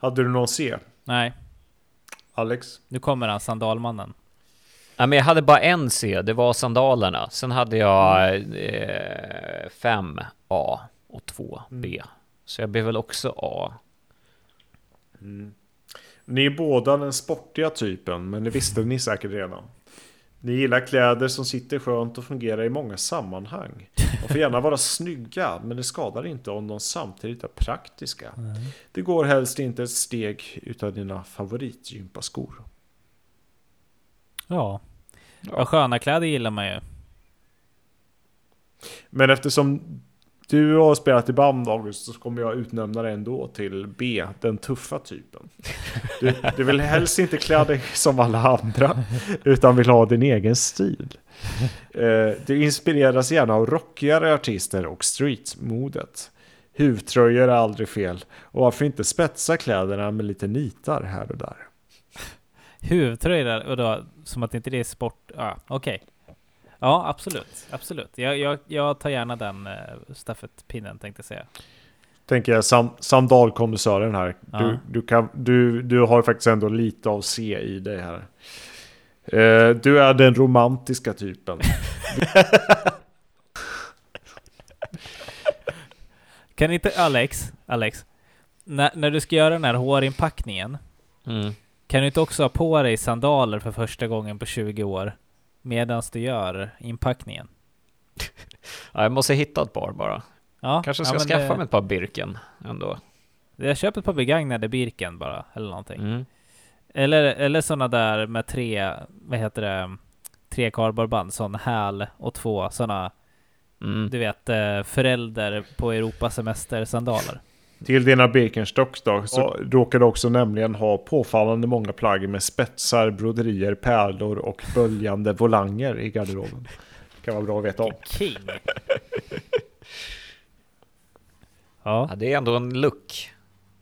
Hade du någon C? Nej, Alex? nu kommer han, sandalmannen. Ja, men jag hade bara en C, det var sandalerna. Sen hade jag eh, fem A och två B. Så jag blev väl också A. Ni är båda den sportiga typen, men det visste ni säkert redan. Ni gillar kläder som sitter skönt och fungerar i många sammanhang. De får gärna vara snygga, men det skadar inte om de samtidigt är praktiska. Det går helst inte ett steg utav dina favoritgympaskor. Ja. ja. Sköna kläder gillar man ju. Men eftersom du har spelat i band August så kommer jag utnämna dig ändå till B, den tuffa typen. Du, du vill helst inte klä dig som alla andra, utan vill ha din egen stil. Eh, du inspireras gärna av rockigare artister och streetmodet. Huvtröjor är aldrig fel, och varför inte spetsa kläderna med lite nitar här och där. Huvudtröjor och då, som att inte det är sport. Ja, okej. Ja, absolut. Absolut. Jag, jag, jag tar gärna den uh, stafettpinnen tänkte jag säga. Tänker jag, sam sandalkondensören här. Du, Ja. du, kan, du, du har faktiskt ändå lite av C i dig här. Eh, du är den romantiska typen. Kan inte Alex, Alex, när, när du ska göra den här hårinpackningen, Mm. kan du inte också ha på dig sandaler för första gången på 20 år medan du gör inpackningen? Ja, jag måste hitta ett par bara. Ja, Kanske ska ja, skaffa det- mig ett par Birken ändå. Jag köper ett par begagnade Birken bara, eller någonting. Mm. Eller, eller sådana där med tre, vad heter det, tre kardborreband, sån häl och två sådana, Mm. du vet, eh, förälder på Europasemester sandaler. Till dina Birkenstocks då, så råkar du också nämligen ha påfallande många plagg med spetsar, broderier, pärlor och böljande volanger i garderoben. Kan vara bra att veta om. King! ja, Ja, det är ändå en look.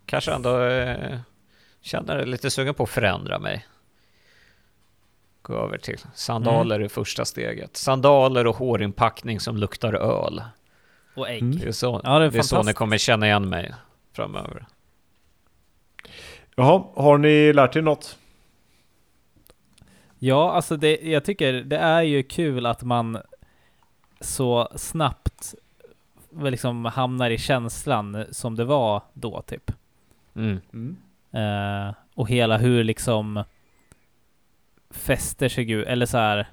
Kanske ändå eh, känner lite sugen på att förändra mig. Gå över till sandaler i första steget. Sandaler och hårinpackning som luktar öl. och ägg. Mm. Det är så, Ja, det är det är så ni kommer känna igen mig framöver. Jaha, har ni lärt er något? Ja, alltså det, jag tycker det är ju kul att man så snabbt väl liksom hamnar i känslan som det var då typ. Mm. Mm. Eh, och hela hur liksom fester såg ut, eller så här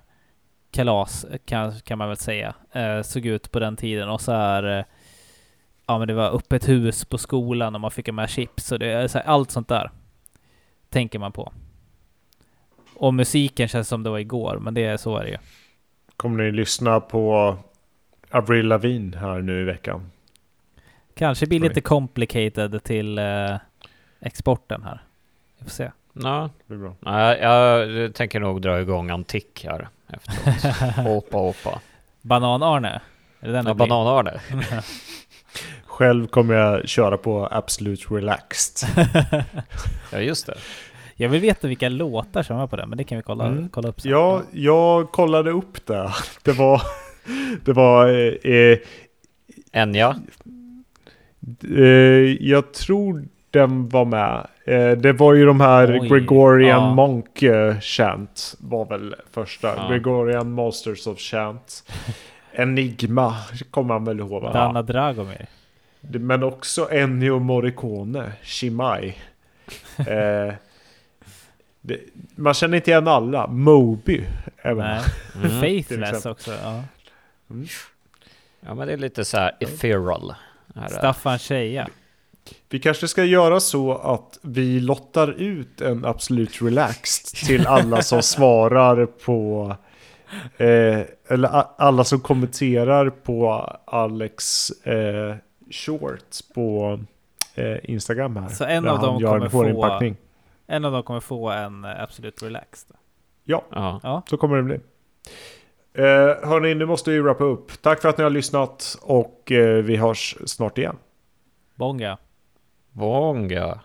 kalas kan, kan man väl säga, eh, såg ut på den tiden och så här eh, ja men det var öppet hus på skolan och man fick med chips och det är så här, allt sånt där tänker man på. Och musiken känns som det var igår, men det är så är det ju. Kommer ni lyssna på Avril Lavigne här nu i veckan? Kanske blir lite complicated till eh, exporten här. Vi får se. Ja, Det bra. nej, jag tänker nog dra igång Antick här efteråt. hoppa, hoppa. Banan-Arne? Är det den Ja, banan-Arne. Själv kommer jag köra på Absolute Relaxed. Ja, just det. Jag vill veta vilka låtar som var på den, men det kan vi kolla, Mm. kolla upp sen. Ja, jag kollade upp det. Det var... Det var... Eh, eh, Enya. eh, jag tror den var med. Eh, det var ju de här Oj, Gregorian ja. Monk eh, Chant. Var väl första. Ja. Gregorian Masters of Chant. Enigma kommer man väl ihåg? Dana Dragomir. Men också Ennio Morricone, Shimai. eh, det, man känner inte igen alla. Moby även. Nej. Mm. Faithless också. Ja. Ja, men det är lite så här ethereal. Här, Staffan Scheja. Vi kanske ska göra så att vi lottar ut en Absolut Relaxed till alla som svarar på eh, eller alla som kommenterar på Alex eh, short på eh, Instagram här. Så en av dem kommer få-. En av dem kommer få en eh, Absolut Relaxed. Ja. Ja. Så kommer det bli. Eh, hörni, nu måste vi wrappa upp. Tack för att ni har lyssnat och eh, vi hörs snart igen. Bonga. Vånga.